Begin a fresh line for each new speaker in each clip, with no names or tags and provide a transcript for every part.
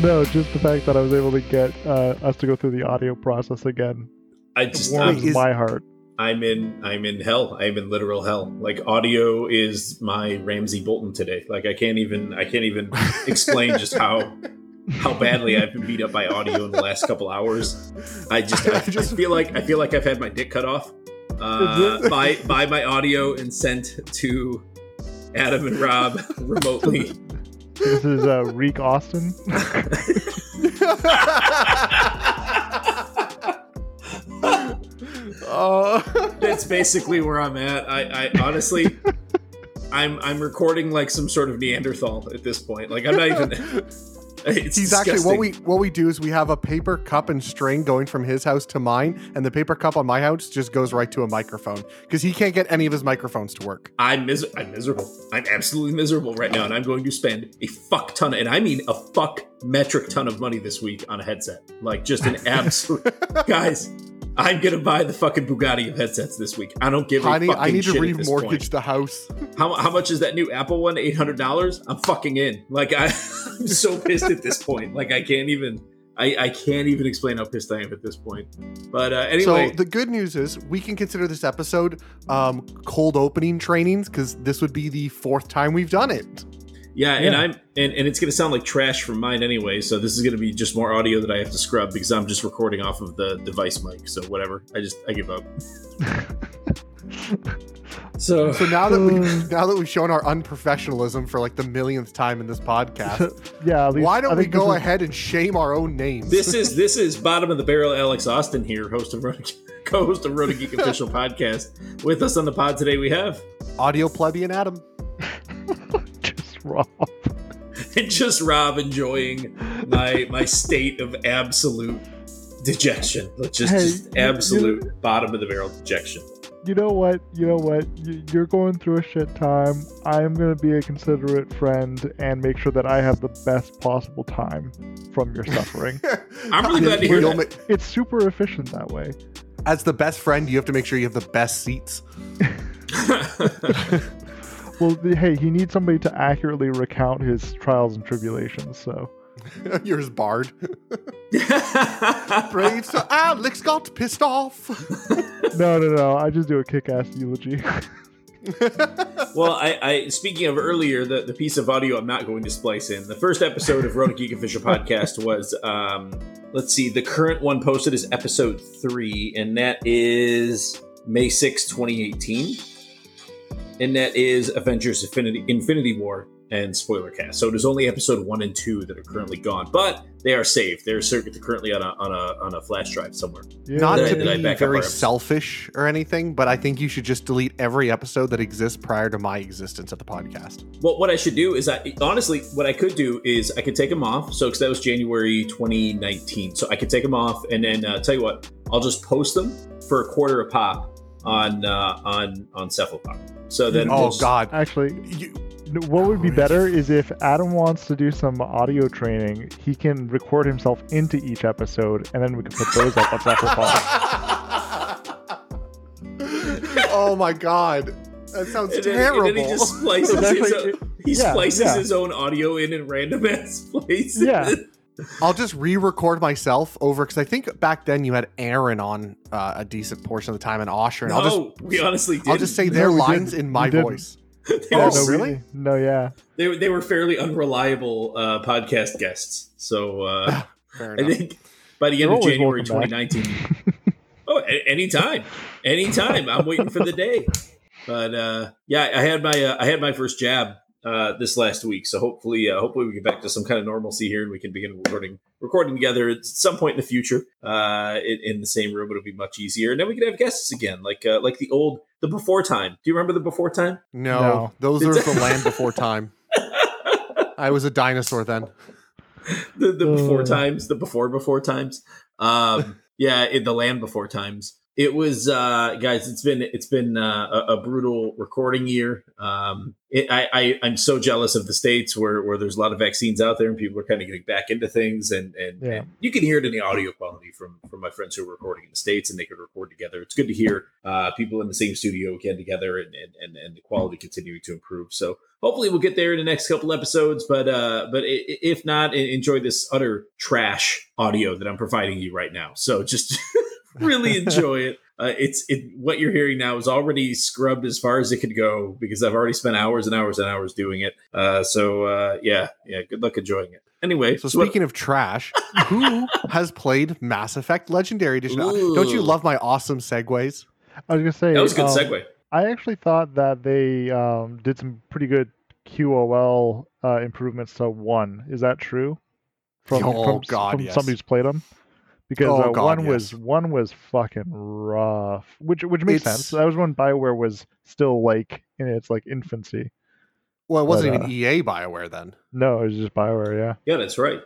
No, just the fact that I was able to get uh, us to go through the audio process again
I just
warms
is-
my heart.
I'm in I'm in hell. I'm in literal hell. Like audio is my Ramsay Bolton today. Like I can't even I can't even explain just how how badly I've been beat up by audio in the last couple hours. I just I,
I just-
I feel like I feel like I've had my dick cut off uh, by by my audio and sent to Adam and Rob remotely.
This is uh, Reek Austin.
Oh.
That's basically where I'm at. I, I honestly, I'm I'm recording like some sort of Neanderthal at this point. Like I'm not even. It's
He's actually what we what we do is we have a paper cup and string going from his house to mine, and the paper cup on my house just goes right to a microphone because he can't get any of his microphones to work.
I'm mis- I'm miserable. I'm absolutely miserable right now, and I'm going to spend a fuck ton, of, and I mean a fuck metric ton of money this week on a headset. Like just an absolute guys. I'm gonna buy the fucking Bugatti of headsets this week. I don't give a
Honey,
fucking
I need to
shit
remortgage the house.
How, how much is that new Apple one? Eight hundred dollars. I'm fucking in. Like I, I'm so pissed at this point. Like I can't even. I, I can't even explain how pissed I am at this point. But uh, anyway,
So the good news is we can consider this episode um, cold opening trainings because this would be the fourth time we've done it.
Yeah, and I'm and, and it's gonna sound like trash from mine anyway. So this is gonna be just more audio that I have to scrub because I'm just recording off of the device mic. So whatever. I just I give up. so
So now that we now that we've shown our unprofessionalism for like the millionth time in this podcast,
yeah, at least,
why don't we go
is-
ahead and shame our own names?
this is this is bottom of the barrel Alex Austin here, host of Roto- co-host of Roto Geek official podcast. With us on the pod today we have
audio plebeian Adam.
Just raw.
and just Rob enjoying my my state of absolute dejection. Let's just,
Hey,
just
you-
absolute bottom of the barrel dejection.
You know what? You know what? You- You're going through a shit time. I'm gonna be a considerate friend and make sure that I have the best possible time from your suffering.
I'm really glad to hear that.
ma-
it's super efficient that way.
As the best friend, you have to make sure you have the best seats.
Well, the, hey, he needs somebody to accurately recount his trials and tribulations. So
You're his bard. Brave so Alex got pissed off.
no, no, no. I just do a kick-ass eulogy.
well, I, I speaking of earlier, the, the piece of audio I'm not going to splice in. The first episode of Roto Geek and Fisher Podcast was um, let's see, the current one posted is episode three, and that is May 6, 2018. And that is Avengers Infinity Infinity War and spoiler cast. So it is only episode one and two that are currently gone, but they are saved. They're cir- currently on a on a on a flash drive somewhere.
Yeah.
Not
Did I-
to
did I
be very selfish or anything, but I think you should just delete every episode that exists prior to my existence of the podcast.
Well, what I should do is, I honestly, what I could do is I could take them off. So, because that was January 2019, so I could take them off, and then uh, tell you what, I'll just post them for a quarter a pop on uh, on on Cephalopop. So then,
Oh
we'll just-
God,
Actually,
you,
what would be better is if Adam wants to do some audio training, he can record himself into each episode, and then we can put those up on Cephalopod.
oh my God, that sounds
and then,
terrible.
and then he just splices
It's
his
actually-
own, he
yeah,
splices
yeah.
his own audio in in random ass places.
Yeah.
I'll just re-record myself over because I think back then you had Aaron on uh, a decent portion of the time and Osher, and
no,
I'll just
we honestly did.
I'll just say their
we
lines
didn't.
in my voice.
they,
Yeah,
were,
Oh,
no,
really?
No, yeah.
they, were- they were fairly unreliable uh, podcast guests. So uh,
Fair
I think by the end
You're
of January 2019. oh, a- anytime, anytime. I'm waiting for the day. But uh, yeah, I had my uh, I had my first jab uh, this last week, so hopefully, uh, hopefully we get back to some kind of normalcy here, and we can begin recording recording together at some point in the future uh, in, in the same room. It'll be much easier, and then we can have guests again, like uh, like the old the before time. Do you remember the before time?
no,
No.
those are the land before time. I was a dinosaur then.
the the before
Uh.
times, the before before times. Um, yeah, in the land before times. It was uh guys it's been it's been uh, a, a brutal recording year. Um it, I, I i'm so jealous of the states where where there's a lot of vaccines out there and people are kind of getting back into things and and,
Yeah.
and you can hear it in the audio quality from from my friends who are recording in the states and they could record together. It's good to hear uh people in the same studio again together and and and, and the quality continuing to improve. So hopefully we'll get there in the next couple episodes but uh but if not enjoy this utter trash audio that i'm providing you right now. So just really enjoy it. Uh, it's it what you're hearing now is already scrubbed as far as it could go because I've already spent hours and hours and hours doing it. Uh, so uh, yeah, yeah. Good luck enjoying it. Anyway,
So
what-
speaking of trash, who has played Mass Effect Legendary Edition? Don't you love my awesome segues?
I was gonna say
that was a good
um,
segue.
I actually thought that they um, did some pretty good QOL uh, improvements to one. Is that true? From,
Oh,
from,
God,
from
yes.
somebody who's played them? Because
Oh,
uh,
God,
one was one was fucking rough, which which makes
It's-
sense. That was when Bioware was still like in its like infancy.
Well, it wasn't
But,
even EA Bioware then.
No, it was just Bioware. Yeah.
Yeah, that's right.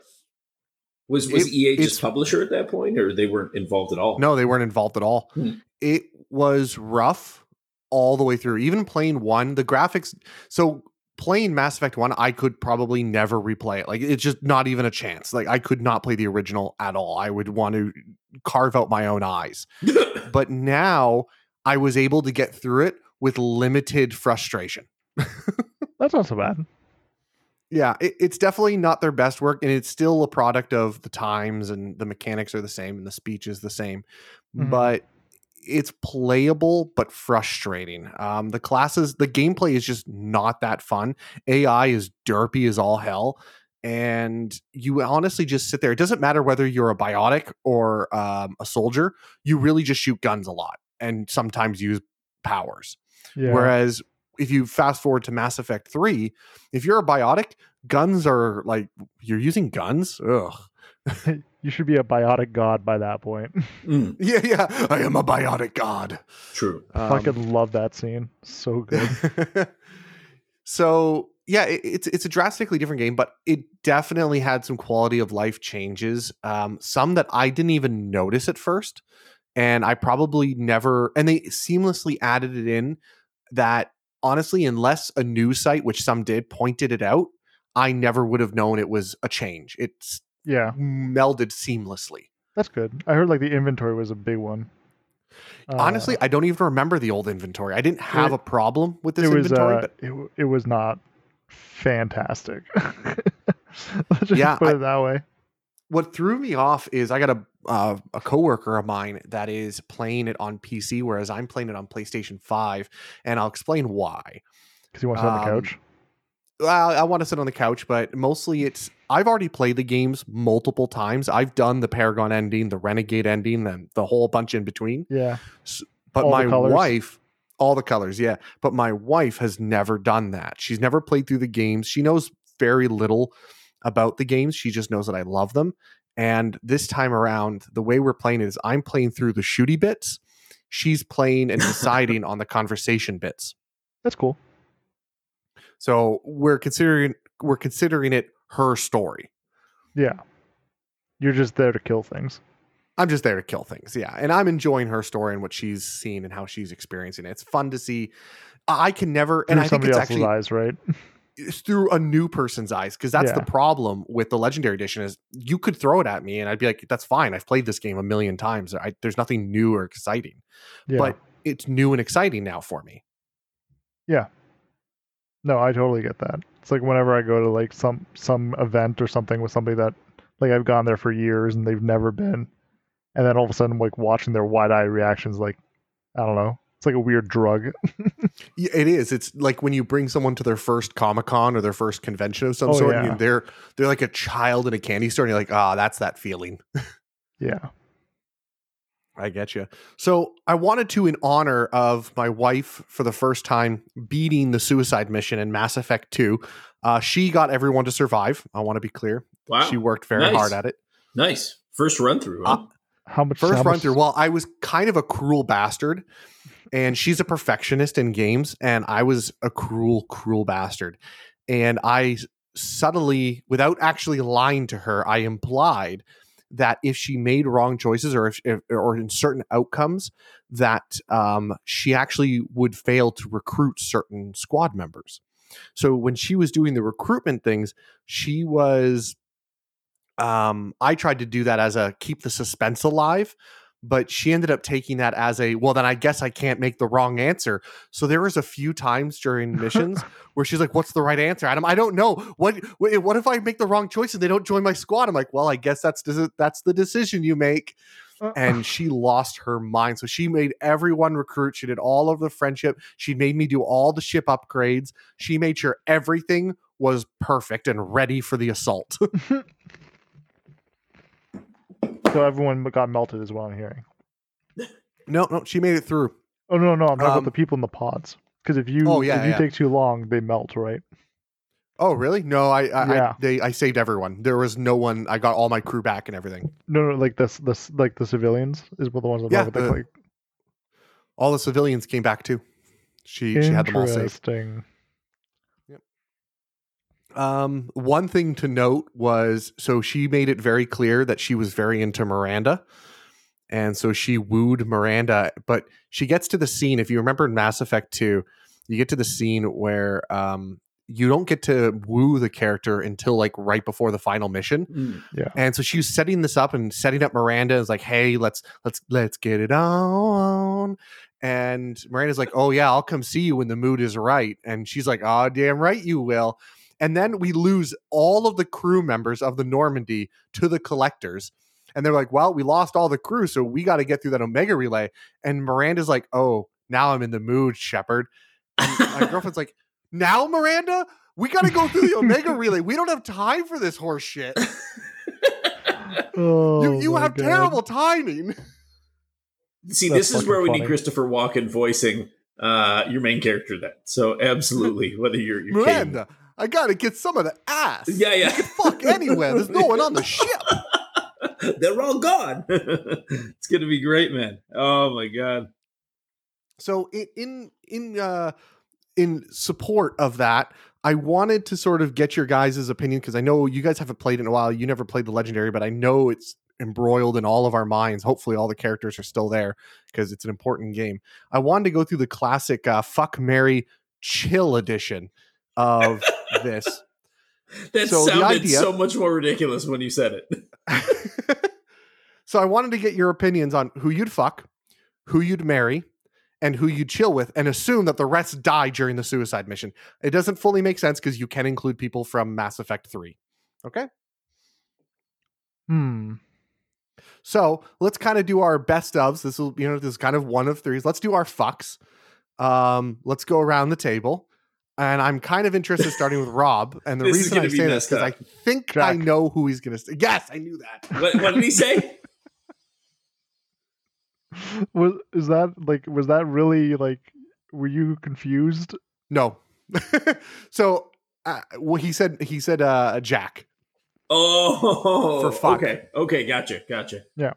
Was was
It-
EA just publisher at that point, or they weren't involved at all?
No, they weren't involved at all.
Hmm.
It was rough all the way through. Even playing one, the graphics. So playing Mass Effect One, I could probably never replay it. Like it's just not even a chance. Like I could not play the original at all. I would want to carve out my own eyes. But now I was able to get through it with limited frustration.
That's not so bad.
Yeah, it, it's definitely not their best work, and it's still a product of the times, and the mechanics are the same, and the speech is the same,
Mhm.
but it's playable but frustrating. Um, the classes, the gameplay is just not that fun. AI is derpy as all hell, and you honestly just sit there. It doesn't matter whether you're a biotic or um, a soldier. You really just shoot guns a lot, and sometimes use powers.
Yeah.
Whereas if you fast forward to Mass Effect 3, if you're a biotic, guns are like you're using guns. Ugh.
you should be a biotic god by that point.
Mm,
Yeah, yeah. I am a biotic god.
true.
Um,
Fucking love that scene. So good.
so yeah, it, it's it's a drastically different game, but it definitely had some quality of life changes. Um, some that I didn't even notice at first, and I probably never. And they seamlessly added it in. That honestly, unless a news site, which some did, pointed it out, I never would have known it was a change. It's
yeah,
melded seamlessly.
that's good. I heard like the inventory was a big one. Uh,
Honestly, I don't even remember the old inventory. I didn't have
It-
a problem with this
it was
inventory,
uh,
but
it, it was not fantastic. Let's just
Yeah,
put
I-
it that way.
what threw me off is I got a uh, a coworker of mine that is playing it on PC, whereas I'm playing it on PlayStation Five, and I'll explain why.
Because he wants to sit on the
um,
couch.
Well, I want to sit on the couch, but mostly it's I've already played the games multiple times. I've done the Paragon ending, the Renegade ending, and the whole bunch in between.
Yeah,
But
All
my wife, all the colors, yeah. But my wife has never done that. She's never played through the games. She knows very little about the games. She just knows that I love them. And this time around, the way we're playing is I'm playing through the shooty bits. She's playing and deciding on the conversation bits.
that's cool.
So we're considering we're considering it her story.
Yeah, you're just there to kill things.
I'm just there to kill things, yeah. And I'm enjoying her story and what she's seen and how she's experiencing it. It's fun to see. I can never, and
Through
I think
somebody
it's
else's
actually
eyes, right?
it's through a new person's eyes because that's the problem with the legendary edition is you could throw it at me and I'd be like, that's fine. I've played this game a million times. I, there's nothing new or exciting,
Yeah.
but it's new and exciting now for me.
No, I totally get that. It's like whenever I go to like some some event or something with somebody that like I've gone there for years and they've never been, and then all of a sudden like watching their wide eye reactions, like I don't know, it's like a weird drug.
Yeah, it is. It's like when you bring someone to their first Comic Con or their first convention of some
Oh,
sort,
yeah.
and they're they're like a child in a candy store, and you're like, ah, that's that feeling.
yeah,
I get you. So I wanted to, in honor of my wife, for the first time beating the suicide mission in Mass Effect Two. Uh, she got everyone to survive. I want to be clear.
Wow,
She worked very
Nice.
hard at it.
nice first run through. Huh?
Uh,
how much
First
how
run
much-
through. Well, I was kind of a cruel bastard, and she's a perfectionist in games, and I was a cruel, cruel bastard. And I subtly, without actually lying to her, I implied that if she made wrong choices or if, if or in certain outcomes that um, she actually would fail to recruit certain squad members. So when she was doing the recruitment things, she was um I tried to do that as a keep the suspense alive, but she ended up taking that as a well then I guess I can't make the wrong answer. So there was a few times during missions where she's like what's the right answer? Adam, I don't know. What what if I make the wrong choice and they don't join my squad? I'm like, "Well, I guess that's that's the decision you make."
Uh,
and she lost her mind. So she made everyone recruit. She did all of the friendship. She made me do all the ship upgrades. She made sure everything was perfect and ready for the assault.
so everyone got melted, is what I'm hearing.
no, no, she made it through.
Oh no, no, I'm talking
Um,
about the people in the pods. Because if you
Oh, yeah,
if you
yeah.
take too long, they melt, right?
Oh, really? No, I, I,
Yeah.
I they, I saved everyone. There was no one. I got all my crew back and everything.
No, no, like this, this, like the civilians is what the ones I'm
Yeah, the-
Like,
All the civilians came back too. She, she had them all saved.
interesting.
Um, one thing to note was so she made it very clear that she was very into Miranda. And so she wooed Miranda, but she gets to the scene. If you remember in Mass Effect 2, you get to the scene where um, you don't get to woo the character until like right before the final mission.
Mm.
And so she was setting this up and setting up Miranda is like, hey, let's let's let's get it on. And Miranda's like, oh yeah, I'll come see you when the mood is right. And she's like, oh damn right you will. And then we lose all of the crew members of the Normandy to the collectors. And they're like, well, we lost all the crew, so we got to get through that Omega relay. And Miranda's like, oh, now I'm in the mood, Shepard. And my girlfriend's like, now, Miranda, we got to go through the Omega relay. We don't have time for this horse shit.
Oh,
you you have
God.
terrible timing.
See,
That's
this is where we
fucking
need. Christopher Walken voicing uh, your main character. Then, so absolutely, whether you're, you're
Miranda, I got to get some of the ass.
Yeah, yeah,
Fuck anywhere. There's no one on the ship.
They're all gone. it's gonna be great, man. Oh my god.
So in in in uh in support of that, I wanted to sort of get your guys' opinion because I know you guys haven't played it in a while. You never played the legendary, but I know it's embroiled in all of our minds. Hopefully, all the characters are still there because it's an important game. I wanted to go through the classic uh, "fuck marry" chill edition of this.
That
So the
sounded
idea-
so much more ridiculous when you said it.
so I wanted to get your opinions on who you'd fuck, who you'd marry, and who you'd chill with, and assume that the rest die during the suicide mission. It doesn't fully make sense because you can include people from Mass Effect 3. Okay?
Hmm.
So let's kind of do our best ofs. This will, you know, this is kind of one of threes. Let's do our fucks. Um, let's go around the table. And I'm kind of interested starting with Rob. And the reason I say this
messed
because I
up.
think I know who he's gonna say. Yes, I knew that.
What, what did he say?
Was is that like was that really like were you confused?
No. so uh, well, he said he said uh, Jack.
Oh,
For fuck.
Okay, okay, gotcha, gotcha. Yeah.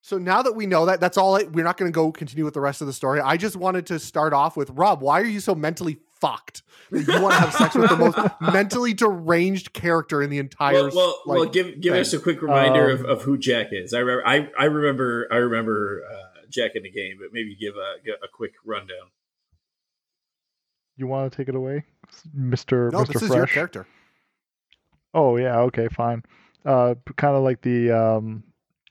So now that we know that, that's all. I, we're not going to go continue with the rest of the story. I just wanted to start off with Rob. Why are you so mentally fucked you want to have sex with the most mentally deranged character in the entire?
Well, well,
like,
well give give
thing.
us a quick reminder of,
Um,
of who Jack is. I remember, I, I remember, I remember uh, Jack in the game, but maybe give a a quick rundown.
You want to take it away, Mister
no,
Mister
this is your character.
Oh yeah, okay, fine. Uh, kind of like the um,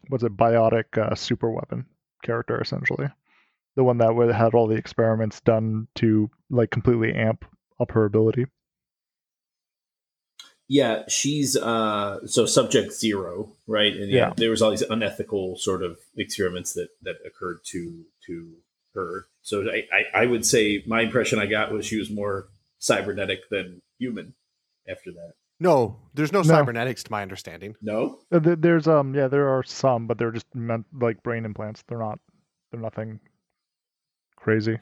what's it, biotic uh, super weapon character essentially, the one that would had all the experiments done to like completely amp up her ability.
Yeah, she's uh so subject zero, right? And yeah,
Yeah.
there was all these unethical sort of experiments that that occurred to to her. So I, I, I would say my impression I got was she was more cybernetic than human after that.
No, there's no,
No.
cybernetics to my understanding.
No?
Uh, There's um, yeah, there are some, but they're just meant like brain implants. They're not, they're nothing crazy.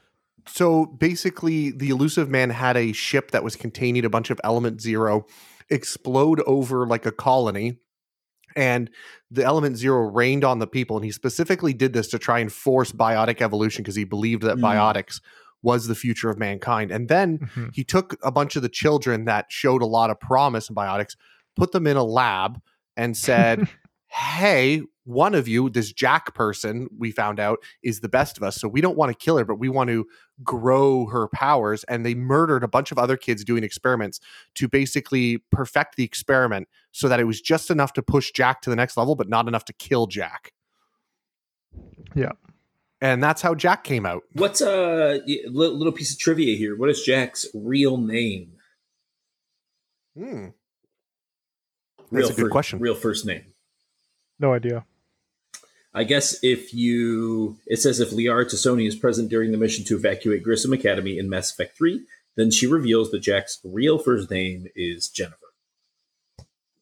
So basically, the Illusive Man had a ship that was containing a bunch of element zero explode over like a colony. And the element zero rained on the people. And he specifically did this to try and force biotic evolution because he believed that
Mm.
biotics was the future of mankind. And then
Mhm.
he took a bunch of the children that showed a lot of promise in biotics, put them in a lab, and said, hey, one of you, this Jack person, we found out is the best of us. So we don't want to kill her, but we want to grow her powers. And they murdered a bunch of other kids doing experiments to basically perfect the experiment so that it was just enough to push Jack to the next level, but not enough to kill Jack.
Yeah.
And that's how Jack came out.
What's a little piece of trivia here? What is Jack's real name?
Hmm.
Real
That's a good
fir-
question.
Real first name.
No idea.
I guess if you, it says if Liara T'Soni is present during the mission to evacuate Grissom Academy in Mass Effect 3, then she reveals that Jack's real first name is Jennifer.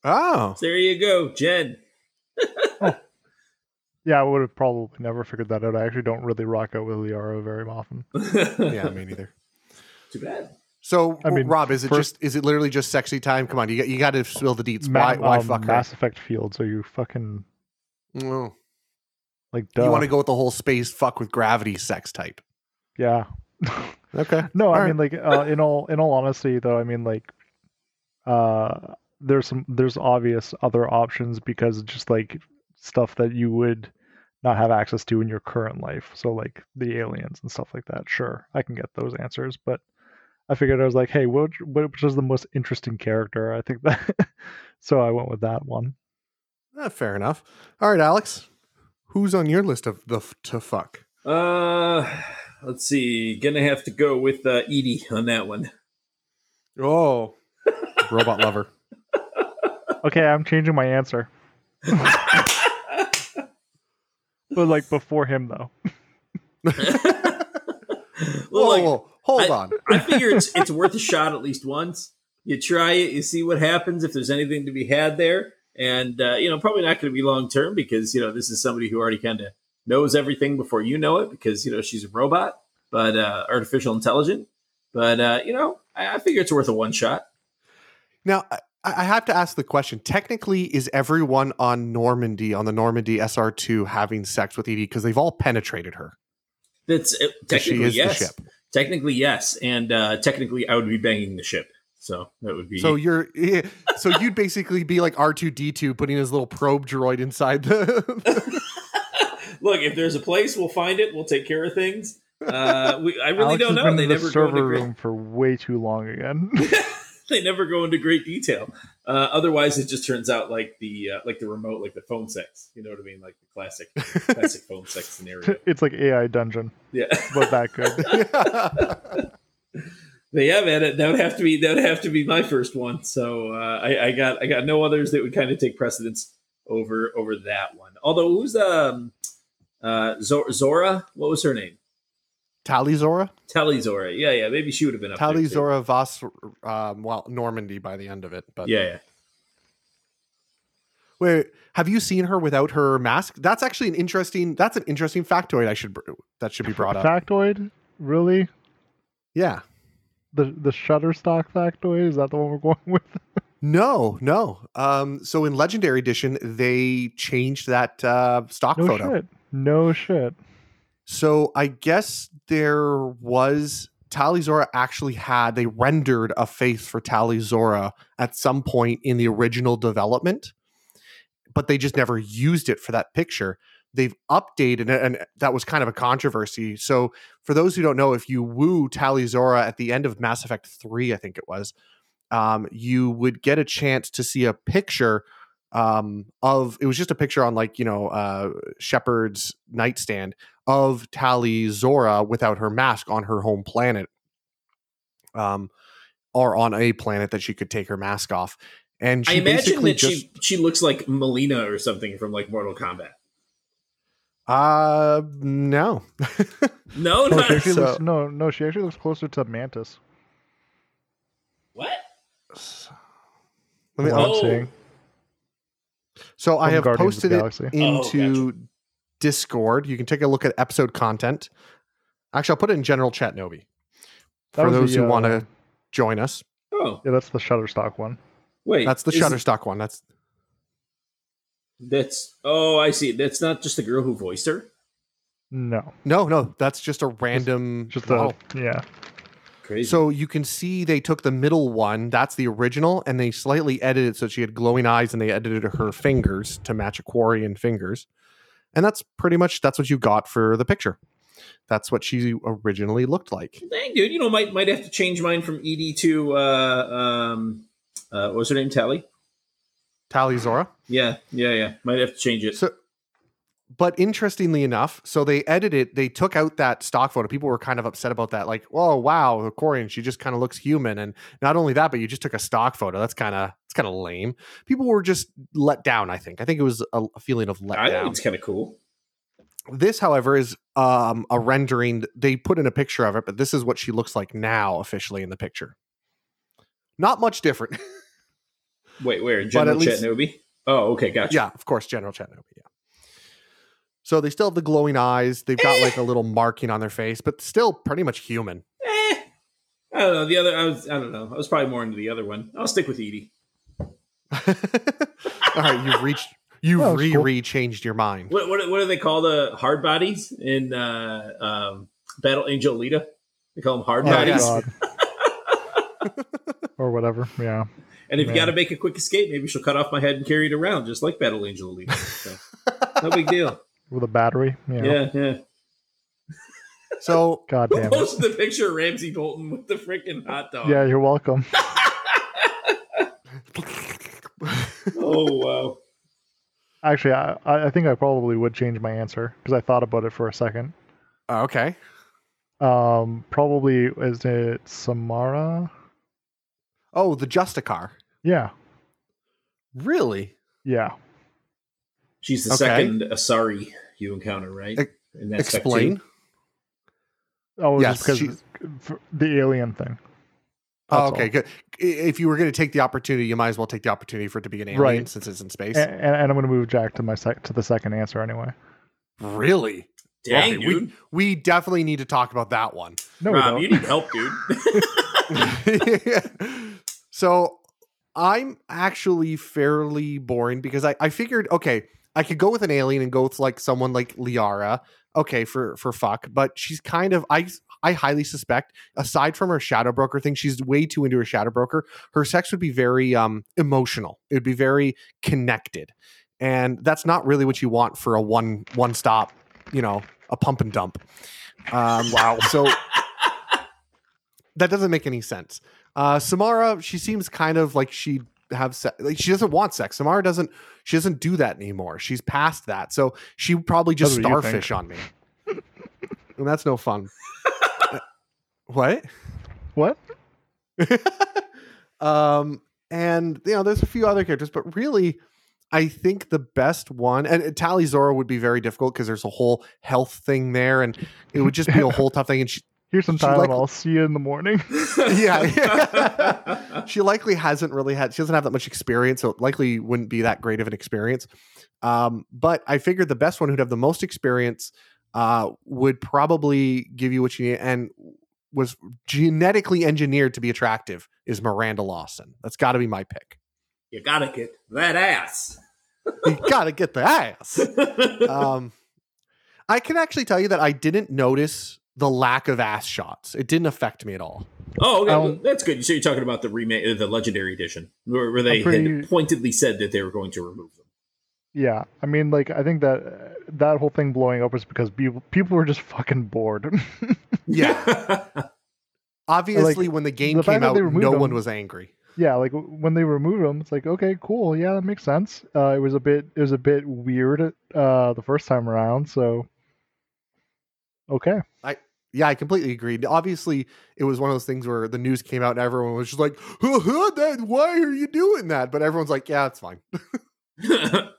Oh.
So there you go, Jen. Oh.
Yeah, I would have probably never figured that out. I actually don't really rock out with Liara very often.
Yeah, me neither.
Too bad.
So,
I mean,
Rob, is it
first-
just is it literally just sexy time? Come on, you got you got to spill the deets.
Ma-
why why
um,
fuck her?
Mass Effect Fields? Are you fucking
Oh.
like duh?
You want to go with the whole space fuck with gravity sex type?
Yeah.
Okay.
no,
All
I
right.
mean like uh, in all in all honesty though, I mean like uh there's some there's obvious other options because just like stuff that you would not have access to in your current life. So like the aliens and stuff like that. Sure, I can get those answers, but I figured I was like, hey, which which is the most interesting character? I think that so I went with that one.
Ah, fair enough. All right, Alex, who's on your list of the f- to fuck?
Uh, let's see. Gonna have to go with uh, EDI on that one.
Oh, robot lover.
Okay, I'm changing my answer. But like before him though.
well,
whoa,
like,
whoa, hold
I-
on.
I figure it's it's worth a shot at least once. You try it, you see what happens if there's anything to be had there, and uh, you know probably not going to be long term because you know this is somebody who already kind of knows everything before you know it because you know she's a robot, but uh, artificial intelligent. But uh, you know I, I figure it's worth a one shot.
Now, I, I have to ask the question. Technically, is everyone on Normandy on the Normandy SR2 having sex with EDI because they've all penetrated her?
That's uh,
'Cause she
technically
is
yes,
the ship.
Technically yes, and uh, technically I would be banging the ship, so that would be
So you're so you'd basically be like R two D two putting his little probe droid inside the.
Look, if there's a place, we'll find it. We'll take care of things. Uh, we, I really
Alex
don't know.
been
They
in the
never go
server
into great,
room for way too long again.
they never go into great detail. Uh, otherwise, it just turns out like the uh, like the remote, like the phone sex. You know what I mean? Like the classic classic phone sex scenario.
it's like AI dungeon.
Yeah,
about that good.
but yeah, man, it- that would have to be that would have to be my first one. So uh, I, I got I got no others that would kind of take precedence over over that one. Although who's um uh Zora? What was her name?
Tali'Zorah,
Tally Zora. Yeah, yeah. Maybe she would have been up
Tali
there, too.
Zora Voss, um, well Normandy by the end of it. But
Yeah, yeah.
wait, have you seen her without her mask? That's actually an interesting. That's an interesting factoid. I should that should be brought up.
Factoid? Really?
Yeah.
The the Shutterstock factoid? Is that the one we're going with?
No, no. Um, so in Legendary Edition, they changed that uh, stock
No
photo.
shit. No shit.
So I guess there was Tali'Zorah actually had they rendered a face for Tali'Zorah at some point in the original development, but they just never used it for that picture. They've updated it, and that was kind of a controversy. So for those who don't know, if you woo Tali'Zorah at the end of Mass Effect 3, I think it was, um, you would get a chance to see a picture um, of it was just a picture on like, you know, uh, Shepard's nightstand of Tali'Zorah without her mask on her home planet, um, or on a planet that she could take her mask off. And she
I imagine that
just,
she she looks like Mileena or something from like Mortal Kombat.
uh, no,
No,
No,
not
she actually
so-
looks, no, no, she actually looks closer to Mantis.
what?
Let me-
from what I'm
Oh.
seeing.
So I have
Guardians
posted it
Galaxy.
Oh,
into Discord. You can take a look at episode content. Actually, I'll put it in general chat, Novi, for those
the,
who want
uh,
to join us.
Oh,
Yeah, that's the Shutterstock one.
wait.
That's the
is-
Shutterstock one. That's
That's oh, I see. That's not just the girl who voiced her.
No,
no, no. That's just a random.
just
model.
a yeah.
Crazy.
So you can see they took the middle one, that's the original, and they slightly edited it so she had glowing eyes and they edited her fingers to match Quarian fingers. And that's pretty much that's what you got for the picture. That's what she originally looked like.
Dang, dude, you know, might might have to change mine from EDI to uh um uh what was her name? Tali?
Tally Zora.
Yeah, yeah, yeah. Might have to change it.
So but interestingly enough, so they edited, they took out that stock photo. People were kind of upset about that. Like, oh wow, the Quarian, she just kind of looks human. And not only that, but you just took a stock photo. That's kind of it's kind of lame. People were just let down, I think. I think it was a, a feeling of let
I
down.
it's kind of cool.
This, however, is um, a rendering. They put in a picture of it, but this is what she looks like now, officially in the picture. Not much different.
Wait, where? General
least-
Chattanooga? Oh, okay, gotcha.
yeah, of course, General Chattanooga. Yeah. So they still have the glowing eyes. They've got like a little marking on their face, but still pretty much human.
Eh, I don't know. The other, I was, I don't know. I was probably more into the other one. I'll stick with EDI.
All right, you've reached.
you've
re
cool.
re changed your mind.
What, what, what do they call the hard bodies in uh, um, Battle Angel Alita? They call them hard
Oh,
bodies.
God. or whatever. Yeah.
And if you got to make a quick escape, maybe she'll cut off my head and carry it around, just like Battle Angel Alita. So, no big deal.
With a battery. Yeah.
Yeah, yeah.
So
God
Who
damn it.
posted the picture of Ramsay Bolton with the freaking hot dog?
Yeah, you're welcome.
Oh wow.
Actually, I, I I think I probably would change my answer because I thought about it for a second.
okay.
Um, probably is it Samara?
Oh, the Justicar.
Yeah,
Really?
yeah.
She's the
Okay.
second Asari you encounter, right?
Ex-
In that
Explain.
Oh,
Yes,
just because
she's-
the alien thing.
Oh, okay,
all.
good. If you were going to take the opportunity, you might as well take the opportunity for it to be an alien
Right.
since it's in space.
And, and, and I'm gonna move Jack to my sec- to the second answer anyway.
really?
Dang,
Okay,
dude.
We definitely need to talk about that one.
No,
Rob, you need help, dude.
so I'm actually fairly boring because I, I figured, okay, I could go with an alien and go with like someone like Liara. Okay, for for fuck, but she's kind of I I highly suspect, aside from her shadow broker thing, she's way too into her shadow broker. Her sex would be very um emotional. It would be very connected. And that's not really what you want for a one one stop, you know, a pump and dump. Um, wow. So that doesn't make any sense. Uh, Samara, she seems kind of like she have se- like she doesn't want sex. Samara doesn't. She doesn't do that anymore. She's past that. So she probably just
That's what you think.
starfish on me, and that's no fun. What?
What?
um, and you know, there's a few other characters, but really, I think the best one and Tali'Zorah would be very difficult because there's a whole health thing there, and it would just be a whole tough thing. And she,
Here's some time.
Like-
I'll see you in the morning.
yeah. she likely hasn't really had she doesn't have that much experience so it likely wouldn't be that great of an experience um, but i figured the best one who'd have the most experience uh, would probably give you what you need and was genetically engineered to be attractive is miranda lawson that's got to be my pick
you gotta get that ass.
you gotta get the ass um, i can actually tell you that i didn't notice the lack of ass shots it didn't affect me at all
oh, okay,
Um,
that's good. So you're talking about the remake, uh, the Legendary Edition, where, where they
pretty-
had pointedly said that they were going to remove them.
yeah, I mean, like, I think that that whole thing blowing up was because people people were just fucking bored.
yeah obviously when the game
the
came out no
them-
one was angry
yeah, like when they removed them, it's like, okay, cool, yeah, that makes sense. Uh, it was a bit it was a bit weird uh, the first time around, so okay.
Yeah i completely agreed obviously it was one of those things where the news came out and everyone was just like huh, huh, that, why are you doing that? But everyone's like yeah it's fine.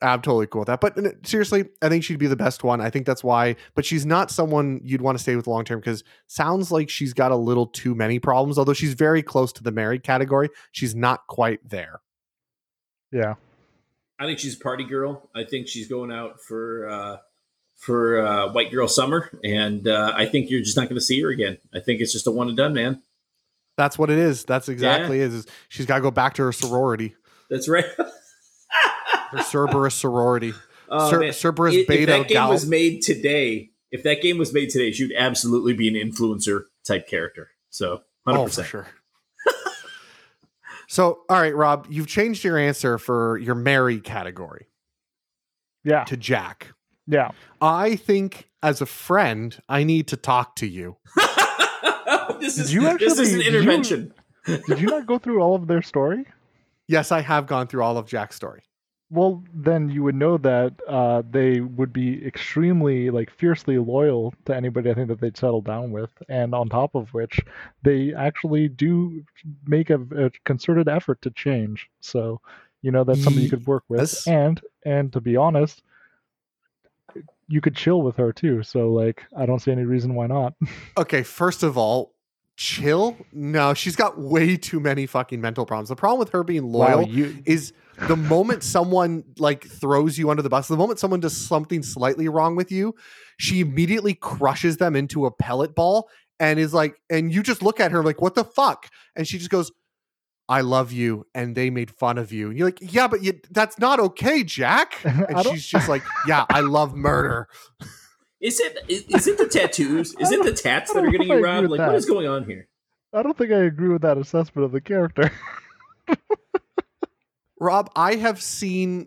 I'm totally cool with that. But seriously i think she'd be the best one. I think that's why but she's not someone you'd want to stay with long term because sounds like she's got a little too many problems although she's very close to the married category. She's not quite there.
Yeah,
I think she's a party girl. I think she's going out for uh, for uh, white girl summer, and uh, I think you're just not going to see her again. I think it's just a one and done, man.
that's what it is that's exactly it is she's got to go back to her sorority
That's right.
her cerberus sorority
Oh,
Cer-
man.
Cerberus
if, if
Beta
that game
Gal-
was made today, if that game was made today, she would absolutely be an influencer type character. So, 100%.
Oh, for sure. so, all right, Rob, you've changed your answer for your marry category
Yeah,
to Jack.
Yeah.
I think as a friend, I need to talk to you.
this is
you
this is
actually-
an
did you-
intervention.
Did you not go through all of their story?
Yes, I have gone through all of Jack's story.
Well, then you would know that uh, they would be extremely, like, fiercely loyal to anybody I think that they'd settle down with, and on top of which, they actually do make a, a concerted effort to change. So, you know, that's something you could work with,
Yes.
and and to be honest, you could chill with her too. So, like, I don't see any reason why not.
Okay, first of all, chill. No, she's got way too many fucking mental problems. The problem with her being loyal
Wow, you
is the moment someone like throws you under the bus, the moment someone does something slightly wrong with you, she immediately crushes them into a pellet ball and is like, and you just look at her like, what the fuck? And she just goes, I love you, and they made fun of you. And you're like, yeah, but you, that's not okay, Jack. And
don't-
she's just like, yeah, I love murder.
Is it is, is it the tattoos? Is it the tats that are getting
know
you robbed? Like, what
that.
is going on here?
I don't think I agree with that assessment of the character.
Rob, I have seen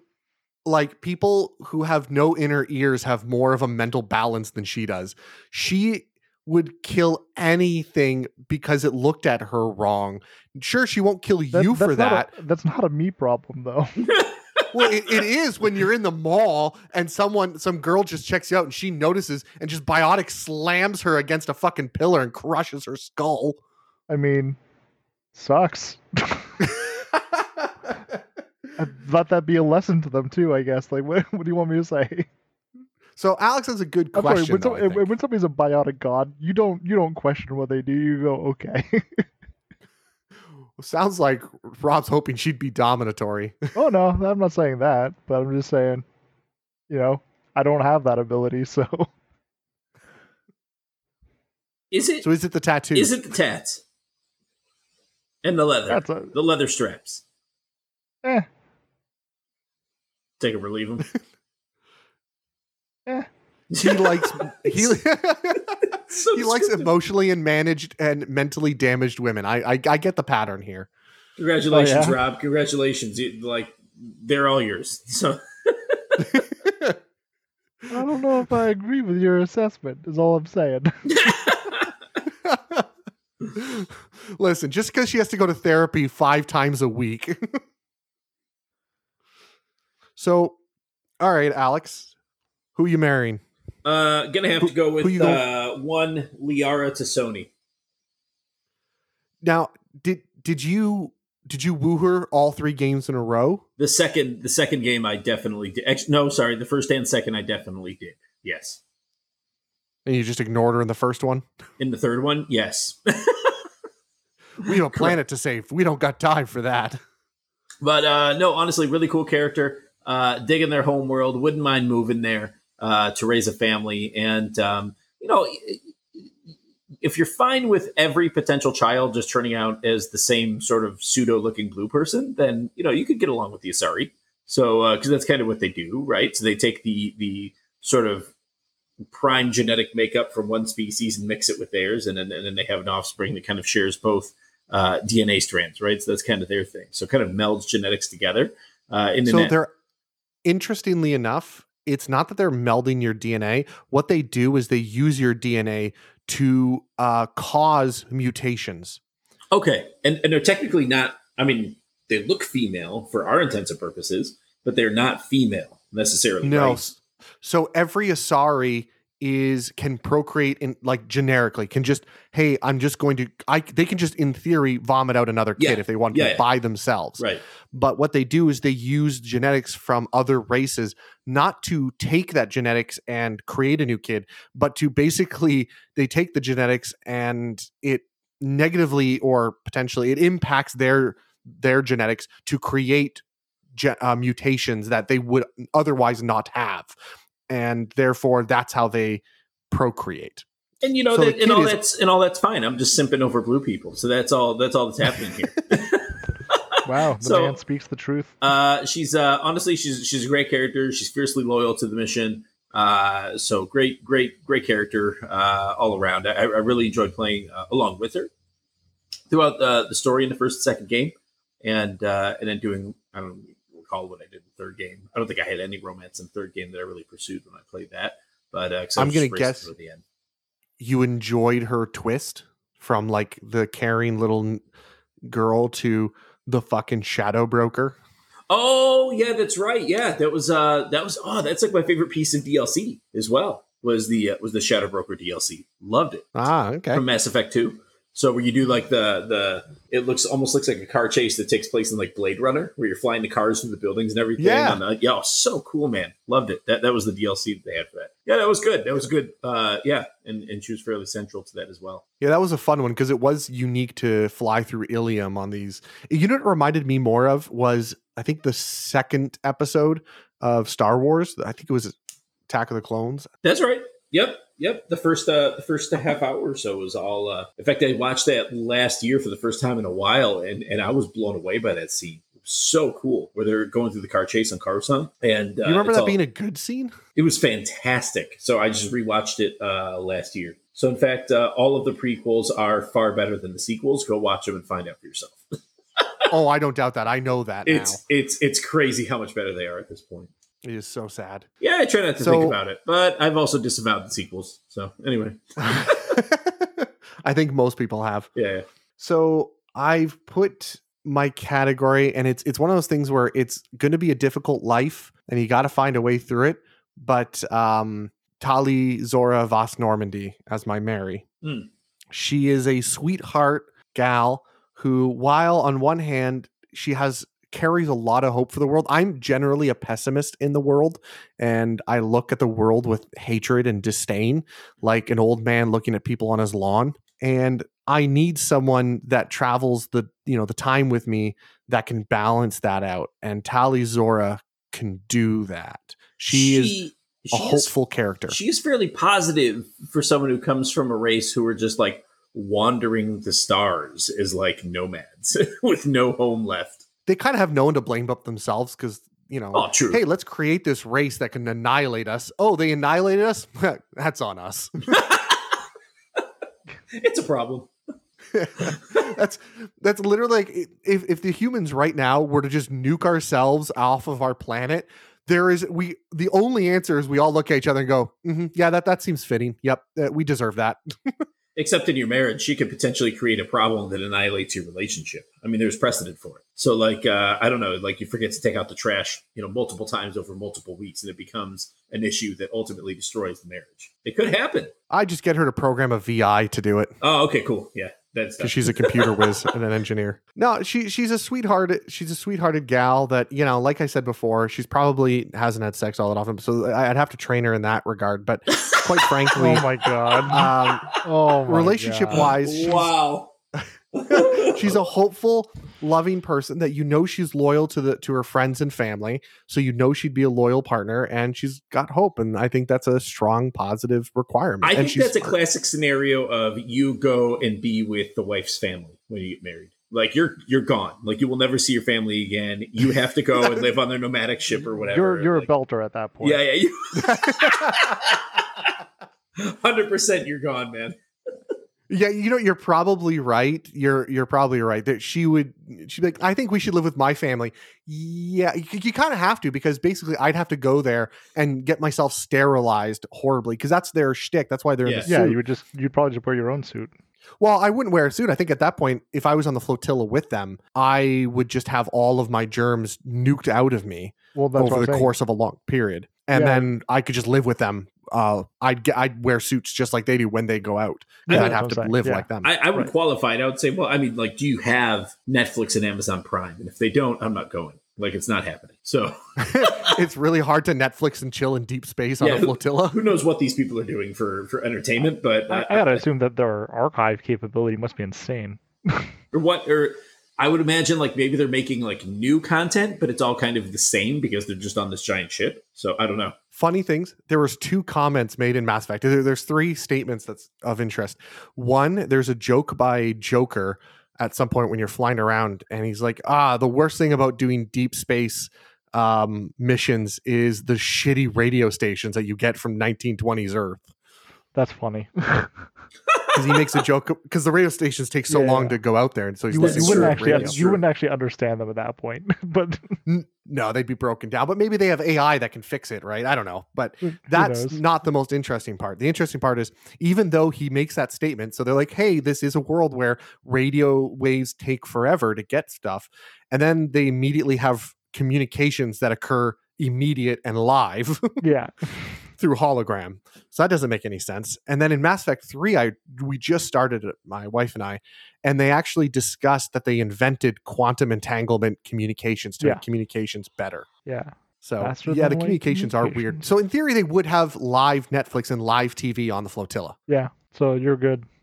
like people who have no inner ears have more of a mental balance than she does. She would kill anything because it looked at her wrong. Sure, she won't kill
That-
you for
that's not
that.
a- that's not a me problem, though.
well, it, it is when you're in the mall and someone, some girl just checks you out and she notices and just biotic slams her against a fucking pillar and crushes her skull.
I mean, sucks. I'd let that be a lesson to them too. I guess. Like, what, what do you want me to say?
So Alex has a good
I'm sorry.
question.
When,
though,
some, when somebody's a biotic god, you don't you don't question what they do. You go, okay.
Sounds like Rob's hoping she'd be dominatory.
oh no, I'm not saying that, but I'm just saying, you know, I don't have that ability, so
Is it
So is it the tattoo?
is it the tats and the leather,
that's a
the leather straps?
eh.
Take them or leave them.
Eh.
he likes he,
So
he likes emotionally and managed and mentally damaged women. I I, I get the pattern here.
Congratulations,
Oh, yeah?
Rob. Congratulations. You- like they're all yours. So
I don't know if I agree with your assessment. Is all I'm saying.
Listen, just because she has to go to therapy five times a week. so, all right, Alex, who you marrying?
uh gonna have to go with uh one Liara T'Soni.
Now, did did you did you woo her all three games in a row?
The second the second game I definitely did. No, sorry, the first and second I definitely did. Yes.
And you just ignored her in the first one?
In the third one, yes.
We have a planet to save. We don't got time for that.
But uh, no, honestly, really cool character. Uh, digging their home world. Wouldn't mind moving there uh, to raise a family. And um, you know, if you're fine with every potential child just turning out as the same sort of pseudo-looking blue person, then you know you could get along with the Asari. So because that's kind of what they do, right? So they take the the sort of prime genetic makeup from one species and mix it with theirs, and then, and then they have an offspring that kind of shares both uh, DNA strands, right? So that's kind of their thing. So kind of melds genetics together. Uh, in the
so
net.
they're interestingly enough, it's not that they're melding your DNA. What they do is they use your DNA to uh, cause mutations.
okay, and and they're technically not. I mean, they look female for our intents and purposes, but they're not female necessarily.
No.
right?
So every Asari is can procreate in like generically can just hey i'm just going to i they can just in theory vomit out another kid
Yeah.
if they want
Yeah,
to
yeah.
by themselves
right.
but what they do is they use genetics from other races not to take that genetics and create a new kid but to basically they take the genetics and it negatively or potentially it impacts their their genetics to create ge- uh, mutations that they would otherwise not have and therefore that's how they procreate
And you know,
So
that, and all
is-
that's and all that's fine. I'm just simping over blue people, so that's all. That's all that's happening here.
Wow, the
So-
man speaks the truth.
Uh, she's uh, honestly she's she's a great character. She's fiercely loyal to the mission. Uh, so great, great, great character uh, all around. I, I really enjoyed playing uh, along with her throughout the, the story in the first and second game, and uh, and then doing I don't recall what I did in the third game. I don't think I had any romance in third game that I really pursued when I played that. But uh,
I'm gonna guess-
the end.
You enjoyed her twist from like the caring little girl to the fucking shadow broker.
Oh yeah, that's right. Yeah, that was uh that was oh that's like my favorite piece of DLC as well. Was the uh, was the Shadow Broker DLC? Loved it
Ah, okay.
from Mass Effect Two. So where you do like the the it looks almost looks like a car chase that takes place in like Blade Runner, where you're flying the cars through the buildings and everything.
Yeah.
And, uh, yeah, oh, so cool, man. Loved it. That that was the DLC that they had for that. Yeah, that was good. That was good. Uh, yeah, and and she was fairly central to that as well.
Yeah, that was a fun one because it was unique to fly through Ilium on these. You know what it reminded me more of was I think the second episode of Star Wars. I think it was Attack of the Clones.
That's right. Yep. Yep. The first uh the first half hour or so was all uh in fact I watched that last year for the first time in a while and and I was blown away by that scene. So cool where they're going through the car chase on Coruscant. And uh,
you remember that
all-
being a good scene?
it was fantastic. So I just rewatched it uh last year. So in fact, uh, all of the prequels are far better than the sequels. Go watch them and find out for yourself.
oh, I don't doubt that. I know that now.
It's it's it's crazy how much better they are at this point.
It is so sad.
Yeah, I try not to
So-
think about it, but I've also disavowed the sequels. So anyway,
I think most people have.
yeah, yeah.
So I've put my category, and it's it's one of those things where it's going to be a difficult life, and you got to find a way through it. But um, Tali'Zorah vas Normandy as my marry,
Hmm.
she is a sweetheart gal who, while on one hand she has carries a lot of hope for the world. I'm generally a pessimist in the world, and I look at the world with hatred and disdain, like an old man looking at people on his lawn. And I need someone that travels the you know the time with me that can balance that out. And Tali'Zorah can do that. She, is
she
a
is-
hopeful character.
She is fairly positive for someone who comes from a race who are just like wandering the stars as like nomads with no home left.
They kind of have no one to blame but themselves because you know
Oh, true.
hey let's create this race that can annihilate us. Oh they annihilated us? That's on us.
It's a problem.
that's that's literally like if if the humans right now were to just nuke ourselves off of our planet there is we the only answer is we all look at each other and go "Mhm, yeah that that seems fitting. Yep uh, we deserve that
Except in your marriage, she could potentially create a problem that annihilates your relationship. I mean, there's precedent for it. So, like, uh, I don't know, like you forget to take out the trash, you know, multiple times over multiple weeks, and it becomes an issue that ultimately destroys the marriage. It could happen.
i just get her to program a VI to do it
Oh, okay, cool. Yeah,
because she's a computer whiz and an engineer. No, she she's a sweetheart. She's a sweethearted gal that you know, like I said before, she's probably hasn't had sex all that often, so I'd have to train her in that regard. But quite frankly,
Oh my god.
um,
Oh my
relationship
God.
wise, she's,
wow.
she's a hopeful, loving person that you know she's loyal to the to her friends and family, so you know she'd be a loyal partner, and she's got hope, and I think that's a strong, positive requirement.
I
and
think
she's
that's a classic scenario of you go and be with the wife's family when you get married. Like you're you're gone. Like you will never see your family again. You have to go and live on their nomadic ship or whatever.
You're you're
Like,
a belter at that point.
Yeah, yeah. Hundred percent, you're gone, man.
Yeah, you know, you're probably right. You're you're probably right that she would. She'd be like, I think we should live with my family. Yeah, you, you kind of have to because basically I'd have to go there and get myself sterilized horribly because that's their shtick. That's why they're in
Yeah.
the
Yeah,
suit.
you would just you'd probably just wear your own suit.
well, I wouldn't wear a suit. I think at that point, if I was on the flotilla with them, I would just have all of my germs nuked out of me
Well,
over the
saying.
course of a long period, and
Yeah.
then I could just live with them. Uh, I'd get, I'd wear suits just like they do when they go out.
Yeah,
and I'd have to
saying.
live
Yeah.
like them.
I, I would
Right.
qualify it. I would say, well, I mean, like, do you have Netflix and Amazon Prime? And if they don't, I'm not going. Like, it's not happening. So
it's really hard to Netflix and chill in deep space on
Yeah,
a flotilla.
who knows what these people are doing for for entertainment? But
I,
uh,
I gotta assume that their archive capability must be insane.
or what or I would imagine like maybe they're making like new content, but it's all kind of the same because they're just on this giant ship. So I don't know.
Funny things, there was two comments made in Mass Effect. There- there's three statements that's of interest. One, there's a joke by Joker at some point when you're flying around, and he's like, "Ah, the worst thing about doing deep space um, missions is the shitty radio stations that you get from 1920s Earth.
That's funny.
Because he makes a joke because the radio stations take so
Yeah.
long to go out there, and so he's
you,
That's
you wouldn't actually
radio.
you wouldn't actually understand them at that point. but
No, they'd be broken down. But maybe they have AI that can fix it, right? I don't know. But that's not the most interesting part. The interesting part is even though he makes that statement, so they're like, hey, this is a world where radio waves take forever to get stuff. And then they immediately have communications that occur immediate and live
yeah.
Through hologram. So that doesn't make any sense. And then in Mass Effect 3, I we just started it, my wife and I, and they actually discussed that they invented quantum entanglement communications to
Yeah.
make communications better.
Yeah.
So
Faster
yeah, the
light
communications are weird. So in theory, they would have live Netflix and live TV on the flotilla.
Yeah. So you're good.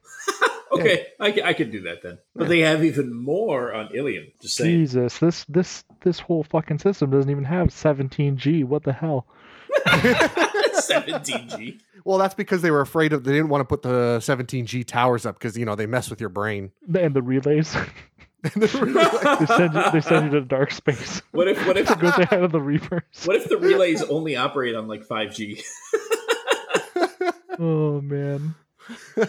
Okay, I, ca- I could do that then. But they have even more on Ilium. Just saying.
Jesus, this this this whole fucking system doesn't even have 17G. What the hell?
17G.
Well, that's because they were afraid of. They didn't want to put the 17G towers up because you know they mess with your brain.
And the relays,
And they're really-
they send you they send you to dark space.
What if what if
It goes ahead of the reapers.
what if the relays only operate on like 5G?
Oh man.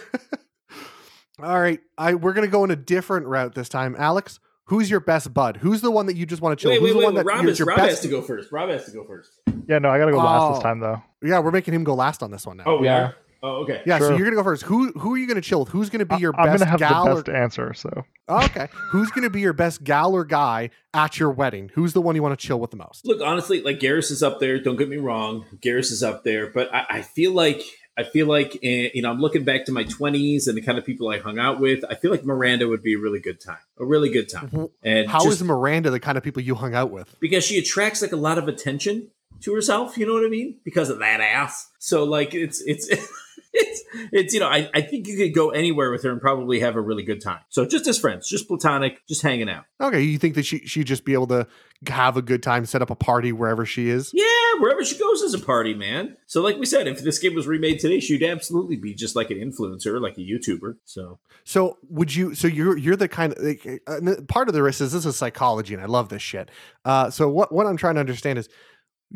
All right, I we're gonna go in a different route this time. Alex, who's your best bud? Who's the one that you just want to chill?
wait,
who's
wait,
the
wait.
one that
Rob,
you're
is,
your
Rob
best?
has to go first. Rob has to go first.
Yeah, no, I gotta go last
Oh.
this time though.
Yeah, we're making him go last on this one now.
Oh, we
Yeah.
are? Oh, okay.
yeah, so you're gonna go first. Who who are you gonna chill with? Who's gonna be
I-
your
I'm
best
gonna have
gal
the
or
best answer. So
Oh, okay? Who's gonna be your best gal or guy at your wedding? Who's the one you want to chill with the most?
Look, honestly, like Garrus is up there. Don't get me wrong, Garrus is up there. But I, I feel like I feel like eh, you know I'm looking back to my 20s and the kind of people I hung out with. I feel like Miranda would be a really good time, a really good time. And
How is
just
Miranda the kind of people you hung out with?
because she attracts like a lot of attention to herself. You know what I mean? Because of that ass. So like it's it's. It's, it's you know I, I think you could go anywhere with her and probably have a really good time. So just as friends, just platonic, just hanging out.
Okay, you think that she she'd just be able to have a good time, set up a party wherever she is?
Yeah, wherever she goes is a party, man. So, like we said, if this game was remade today, she'd absolutely be just like an influencer, like a YouTuber. So,
So would you? So you're you're the kind of like, uh, part of the risk is this is psychology, and I love this shit. Uh, so what what I'm trying to understand is